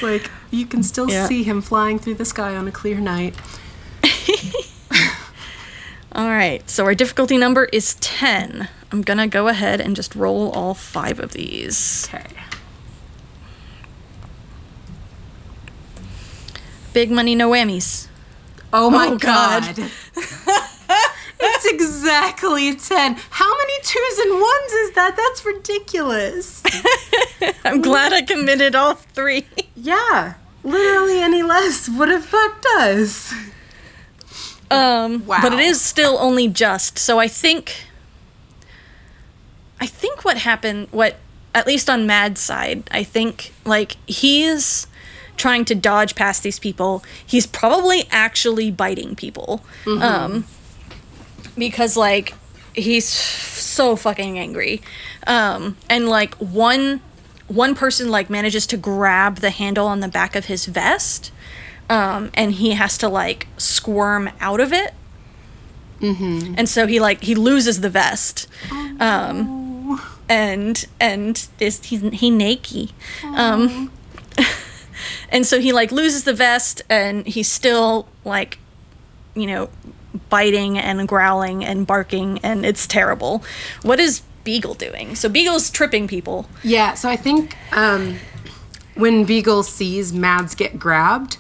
like you can still yeah. see him flying through the sky on a clear night. [LAUGHS] All right, so our difficulty number is 10. I'm gonna go ahead and just roll all five of these. Okay. Big money, no whammies. Oh my oh, god. god. [LAUGHS] it's exactly 10. How many twos and ones is that? That's ridiculous. [LAUGHS] I'm glad I committed all three. yeah. Literally any less would have fucked us. Um, wow. But it is still only just. So I think. I think what happened, what at least on Mads' side, I think like he's trying to dodge past these people. He's probably actually biting people. Mm-hmm. Um, because like he's so fucking angry. Um, and like one one person like manages to grab the handle on the back of his vest um, and he has to like squirm out of it. Mm-hmm. And so he like he loses the vest, oh, um, and and is he's he naked, um, [LAUGHS] and so he like loses the vest, and he's still like, you know, biting and growling and barking, and it's terrible. What is Beagle doing? So Beagle's tripping people. Yeah. So I think um, when Beagle sees Mads get grabbed,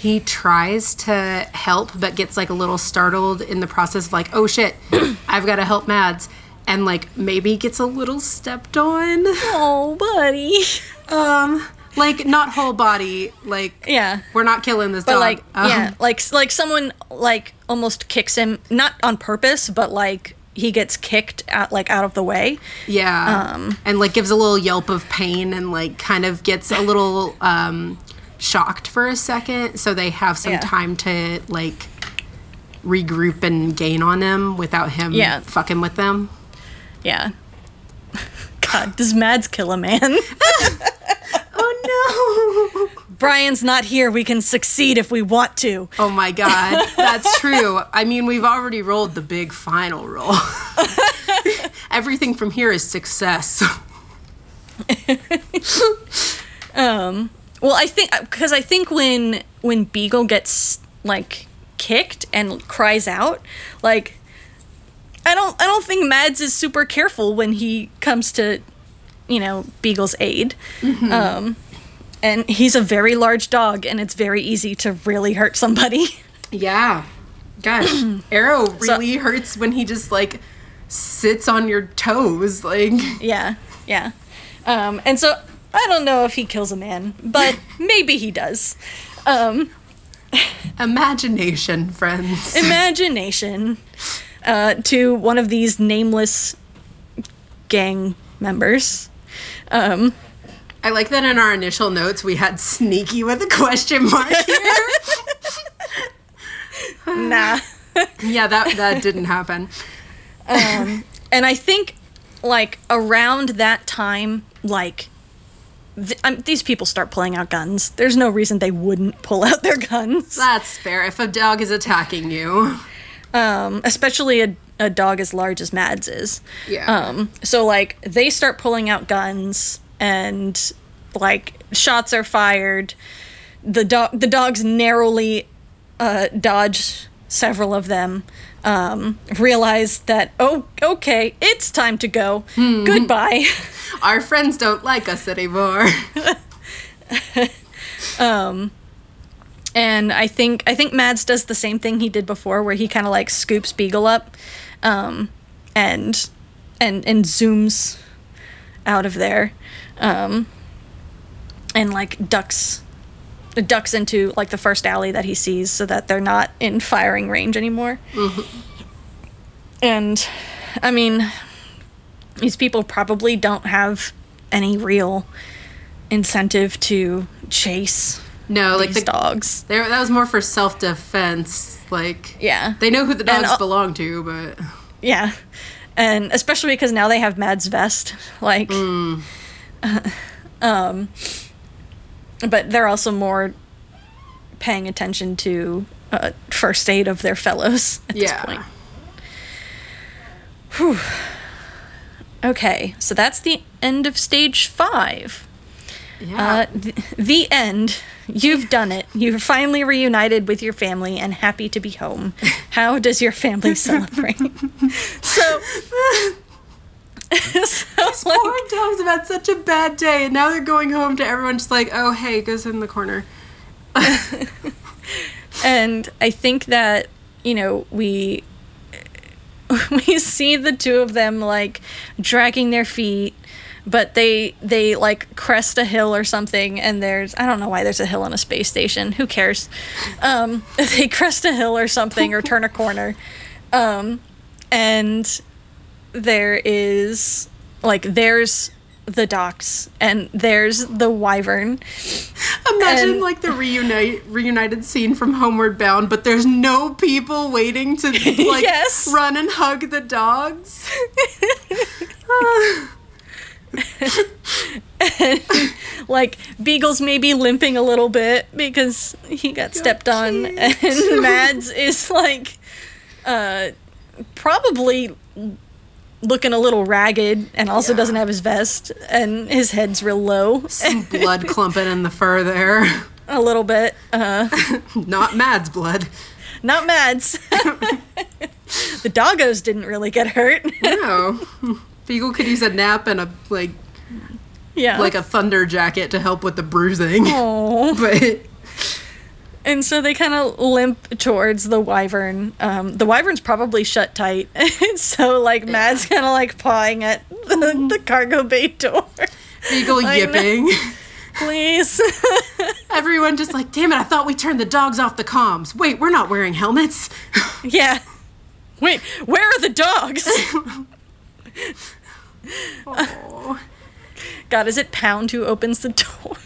he tries to help but gets like a little startled in the process of like oh shit [COUGHS] i've got to help mads and like maybe gets a little stepped on. Oh buddy [LAUGHS] um like not whole body like yeah. we're not killing this but dog. like um, yeah like like someone like almost kicks him not on purpose but like he gets kicked out like out of the way. Yeah. Um and like gives a little yelp of pain and like kind of gets a little um shocked for a second, so they have some Yeah. time to like regroup and gain on him without him Yeah. fucking with them. Yeah. God, does Mads kill a man? [LAUGHS] Oh no! [LAUGHS] Brian's not here. We can succeed if we want to. Oh my god, that's true. I mean, we've already rolled the big final roll. [LAUGHS] Everything from here is success. Um, Well, I think because I think when when Beagle gets like kicked and cries out, like I don't I don't think Mads is super careful when he comes to you know Beagle's aid. Um, and he's a very large dog, and it's very easy to really hurt somebody. [LAUGHS] Yeah. Gosh, [CLEARS THROAT] Arrow really hurts when he just like sits on your toes. Like, yeah, yeah. Um, and so I don't know if he kills a man, but [LAUGHS] maybe he does. Um, imagination, friends. [LAUGHS] imagination uh, to one of these nameless gang members. Um, I like that in our initial notes we had sneaky with a question mark [LAUGHS] here. nah. yeah, that that didn't happen. and I think, like, around that time, like, th- um, these people start pulling out guns. There's no reason they wouldn't pull out their guns. That's fair. If a dog is attacking you, Um, especially a, a dog as large as Mads is. yeah. Um, so like they start pulling out guns and like shots are fired. The dog the dogs narrowly uh, dodge several of them. Um, realize that oh okay it's time to go goodbye. [LAUGHS] [LAUGHS] Our friends don't like us anymore. [LAUGHS] um, and I think I think Mads does the same thing he did before, where he kind of like scoops Beagle up, um, and and and zooms out of there, um, and like ducks ducks into like the first alley that he sees, so that they're not in firing range anymore. And I mean, these people probably don't have any real incentive to chase No, like the dogs. There, that was more for self defense. Like, Yeah. they know who the And, dogs uh, belong to, but Yeah. And especially because now they have Mads' vest. Like, [LAUGHS] um, but they're also more paying attention to uh, first aid of their fellows [LAUGHS] at Yeah. this point. Whew. Okay, so that's the end of stage five. yeah. Uh, th- the end. You've done it. You're finally reunited with your family and happy to be home. [LAUGHS] How does your family celebrate? so, [LAUGHS] [LAUGHS] so like, Poor dogs have had such a bad day, and now they're going home to everyone just like, oh, hey, goes in the corner. [LAUGHS] and I think that you know we [LAUGHS] we see the two of them like dragging their feet but they they like crest a hill or something and there's i don't know why there's a hill on a space station who cares um they crest a hill or something or turn a corner um and there is like there's the docks and there's the wyvern Imagine And- like the reunite reunited scene from Homeward Bound, but there's no people waiting to [LAUGHS] like Yes. run and hug the dogs. [LAUGHS] like Beagle's maybe limping a little bit because he got stepped on, and Mads is like, uh, probably looking a little ragged, and also Yeah. doesn't have his vest, and his head's real low, Some blood [LAUGHS] clumping in the fur there. a little bit. Uh, [LAUGHS] Not Mads' blood. not Mads. [LAUGHS] the doggos didn't really get hurt. No. Beagle could use a nap and a like yeah. like a thunder jacket to help with the bruising. Aw. But And so they kind of limp towards the wyvern. Um, the wyvern's probably shut tight. [LAUGHS] so, like, Mads kind of like pawing at [LAUGHS] the, the cargo bay door. Beagle I yipping. Please. [LAUGHS] Everyone just like, damn it, I thought we turned the dogs off the comms. Wait, we're not wearing helmets. yeah. Wait, where are the dogs? Oh. God, is it Pound who opens the door?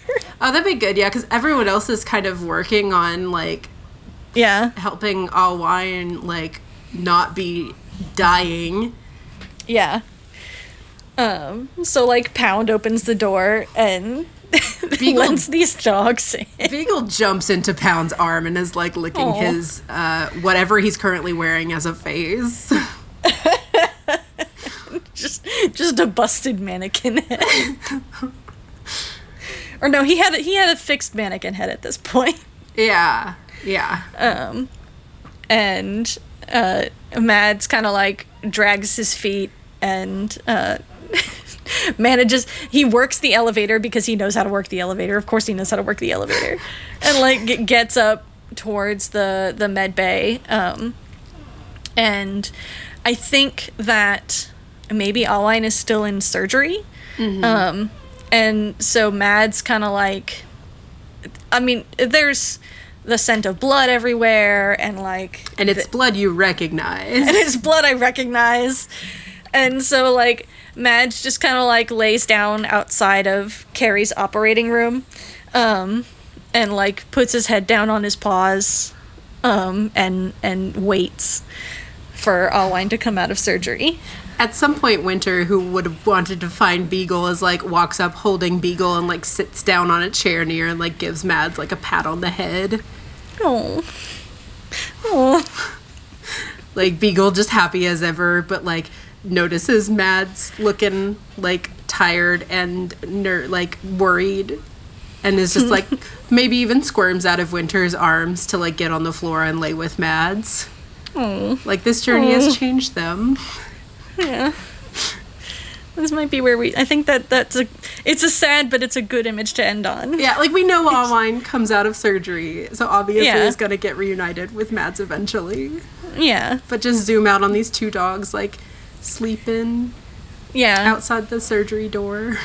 Oh, that'd be good. Yeah, because everyone else is kind of working on like yeah helping Alwine like not be dying. Yeah. Um. So like, Pound opens the door and [LAUGHS] Beagle, lets these dogs in. Beagle jumps into Pound's arm and is like licking Aww. his uh, whatever he's currently wearing as a face. [LAUGHS] just just a busted mannequin head. [LAUGHS] or no, he had a, he had a fixed mannequin head at this [LAUGHS] point. Yeah. Yeah. Um and uh Mads kind of like drags his feet and uh [LAUGHS] manages he works the elevator because he knows how to work the elevator of course he knows how to work the elevator and like gets up towards the the med bay um and i think that maybe Alwine is still in surgery mm-hmm. um and so mads kind of like i mean there's the scent of blood everywhere and like and it's the, blood you recognize and [LAUGHS] it's blood i recognize and so like Mads just kind of like lays down outside of Carrie's operating room, um, and like puts his head down on his paws, um, and and waits for Alwine to come out of surgery. At some point, Winter, who would have wanted to find Beagle, is like walks up holding Beagle and like sits down on a chair near and like gives Mads like a pat on the head. Oh. [LAUGHS] Oh. like Beagle just happy as ever, but like notices Mads looking like tired and ner- like worried and is just like [LAUGHS] maybe even squirms out of Winter's arms to like get on the floor and lay with Mads. Oh. Like this journey has changed them. Yeah. This might be where we I think that that's a it's a sad but it's a good image to end on. Yeah, like we know Alwine comes out of surgery, so obviously yeah. is gonna get reunited with Mads eventually. Yeah. But just zoom out on these two dogs like sleeping yeah outside the surgery door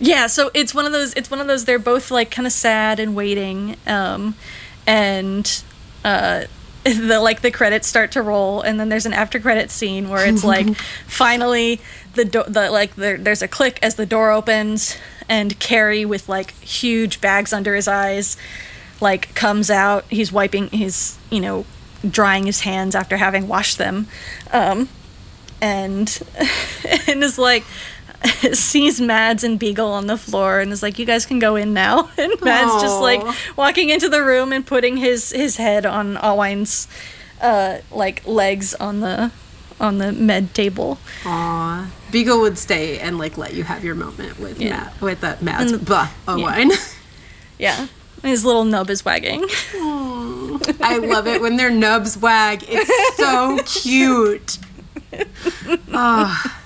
yeah so it's one of those it's one of those they're both like kind of sad and waiting um and uh [LAUGHS] the like the credits start to roll and then there's an after credit scene where it's like [LAUGHS] finally the door the like the, there's a click as the door opens and Carrie with like huge bags under his eyes like comes out. He's wiping he's you know drying his hands after having washed them. Um and [LAUGHS] and is like [LAUGHS] sees Mads and Beagle on the floor and is like, "You guys can go in now." [LAUGHS] And Mads Aww. just like walking into the room and putting his his head on Alwine's uh like legs on the on the med table. Aww. Beagle would stay and like let you have your moment with yeah. Mads with that Mads and, blah Alwine. Yeah. [LAUGHS] yeah. His little nub is wagging. I love it when their nubs wag. It's so cute. Ah.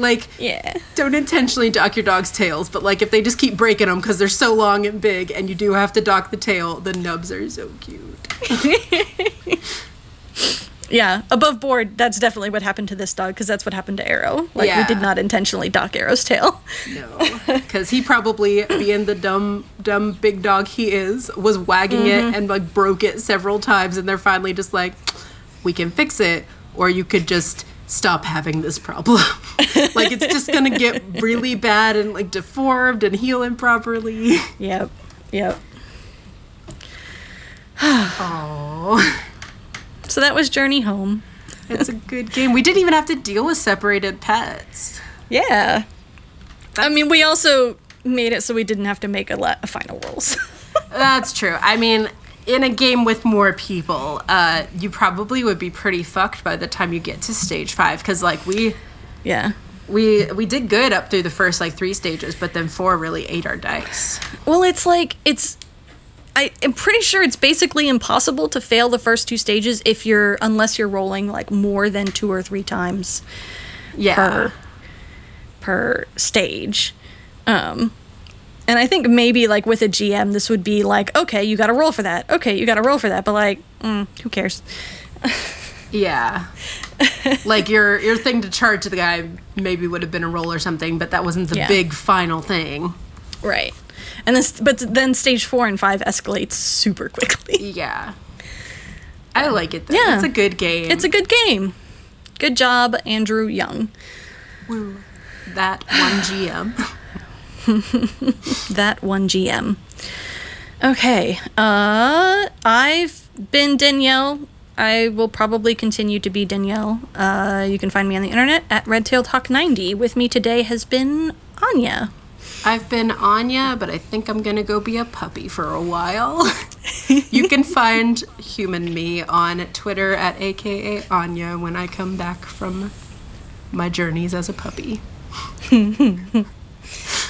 Like yeah don't intentionally dock your dog's tails but like if they just keep breaking them because they're so long and big and you do have to dock the tail the nubs are so cute [LAUGHS] yeah above board that's definitely what happened to this dog because that's what happened to arrow like yeah. we did not intentionally dock arrow's tail no [LAUGHS] because he probably being the dumb dumb big dog he is was wagging mm-hmm. it and like broke it several times and they're finally just like we can fix it or you could just stop having this problem. [LAUGHS] like it's just gonna get really bad and like deformed and heal improperly. Yep. Yep. Oh. So that was Journey Home. It's a good game. We didn't even have to deal with separated pets. Yeah. That's, I mean, we also made it so we didn't have to make a, la- a final rules. [LAUGHS] that's true. I mean, in a game with more people, uh, you probably would be pretty fucked by the time you get to stage five. Because like we, yeah, we we did good up through the first like three stages, but then four really ate our dice. Well, it's like it's. I am pretty sure it's basically impossible to fail the first two stages if you're unless you're rolling like more than two or three times. Yeah. Per, per stage. Um, and I think maybe like with a GM, this would be like, okay, you got to roll for that. Okay, you got to roll for that. But like, mm, who cares? [LAUGHS] yeah. like your your thing to charge the guy maybe would have been a roll or something, but that wasn't the yeah. big final thing. Right. And this, but then stage four and five escalates super quickly. [LAUGHS] Yeah. I like it. Though. Yeah, it's a good game. It's a good game. Good job, Andrew Young. Woo. That one GM. [LAUGHS] [LAUGHS] that one GM. Okay. Uh, I've been Danielle. I will probably continue to be Danielle. Uh, you can find me on the internet at Redtail Talk 90. With me today has been Anya. I've been Anya, but I think I'm gonna go be a puppy for a while. [LAUGHS] you can find human me on Twitter at AKA Anya when I come back from my journeys as a puppy. [LAUGHS]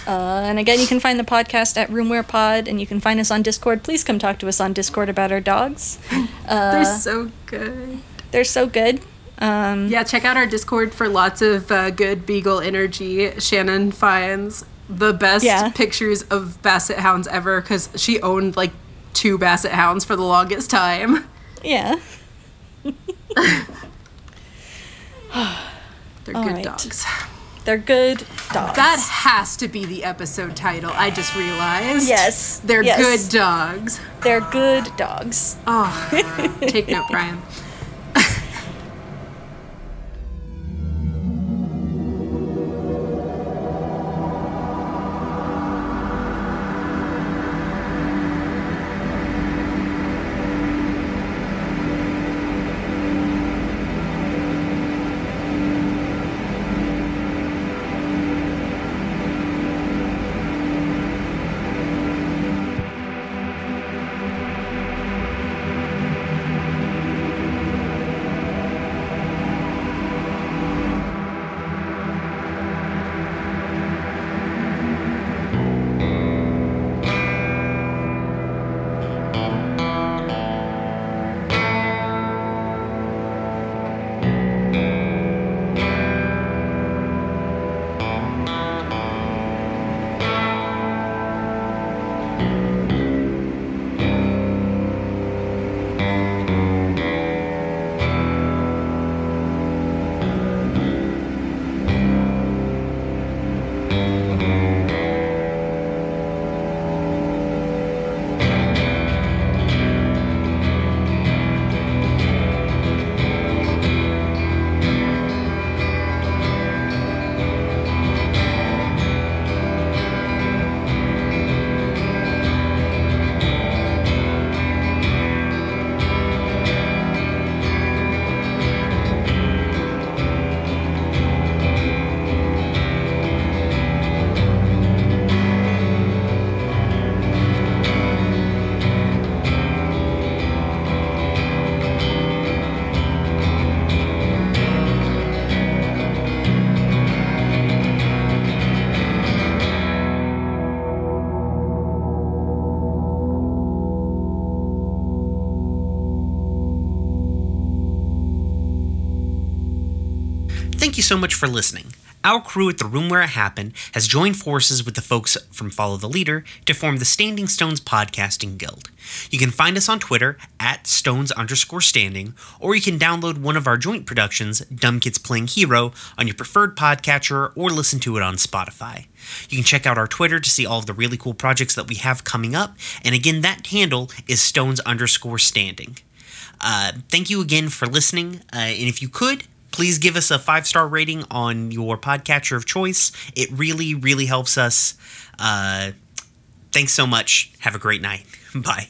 Uh, and again, you can find the podcast at RoomwherePod, and you can find us on Discord. Please come talk to us on Discord about our dogs. [LAUGHS] Uh, they're so good. They're so good. Um, yeah, check out our Discord for lots of uh, good beagle energy. Shannon finds the best yeah. pictures of basset hounds ever because she owned like two basset hounds for the longest time. [LAUGHS] Yeah. [LAUGHS] they're All good right. dogs. They're good dogs. That has to be the episode title. I just realized. Yes. They're yes. good dogs. They're good dogs. Oh, take note, Brian. So much for listening. Our crew at the Room Where It Happened has joined forces with the folks from Follow the Leader to form the Standing Stones Podcasting Guild. You can find us on Twitter at Stones underscore standing, or you can download one of our joint productions, Dumb Kids Playing Hero, on your preferred podcatcher or listen to it on Spotify. You can check out our Twitter to see all of the really cool projects that we have coming up, and again, that handle is Stones underscore standing. Uh, thank you again for listening, uh, and if you could, please give us a five star rating on your podcatcher of choice. It really, really helps us. Uh, thanks so much. Have a great night. [LAUGHS] Bye.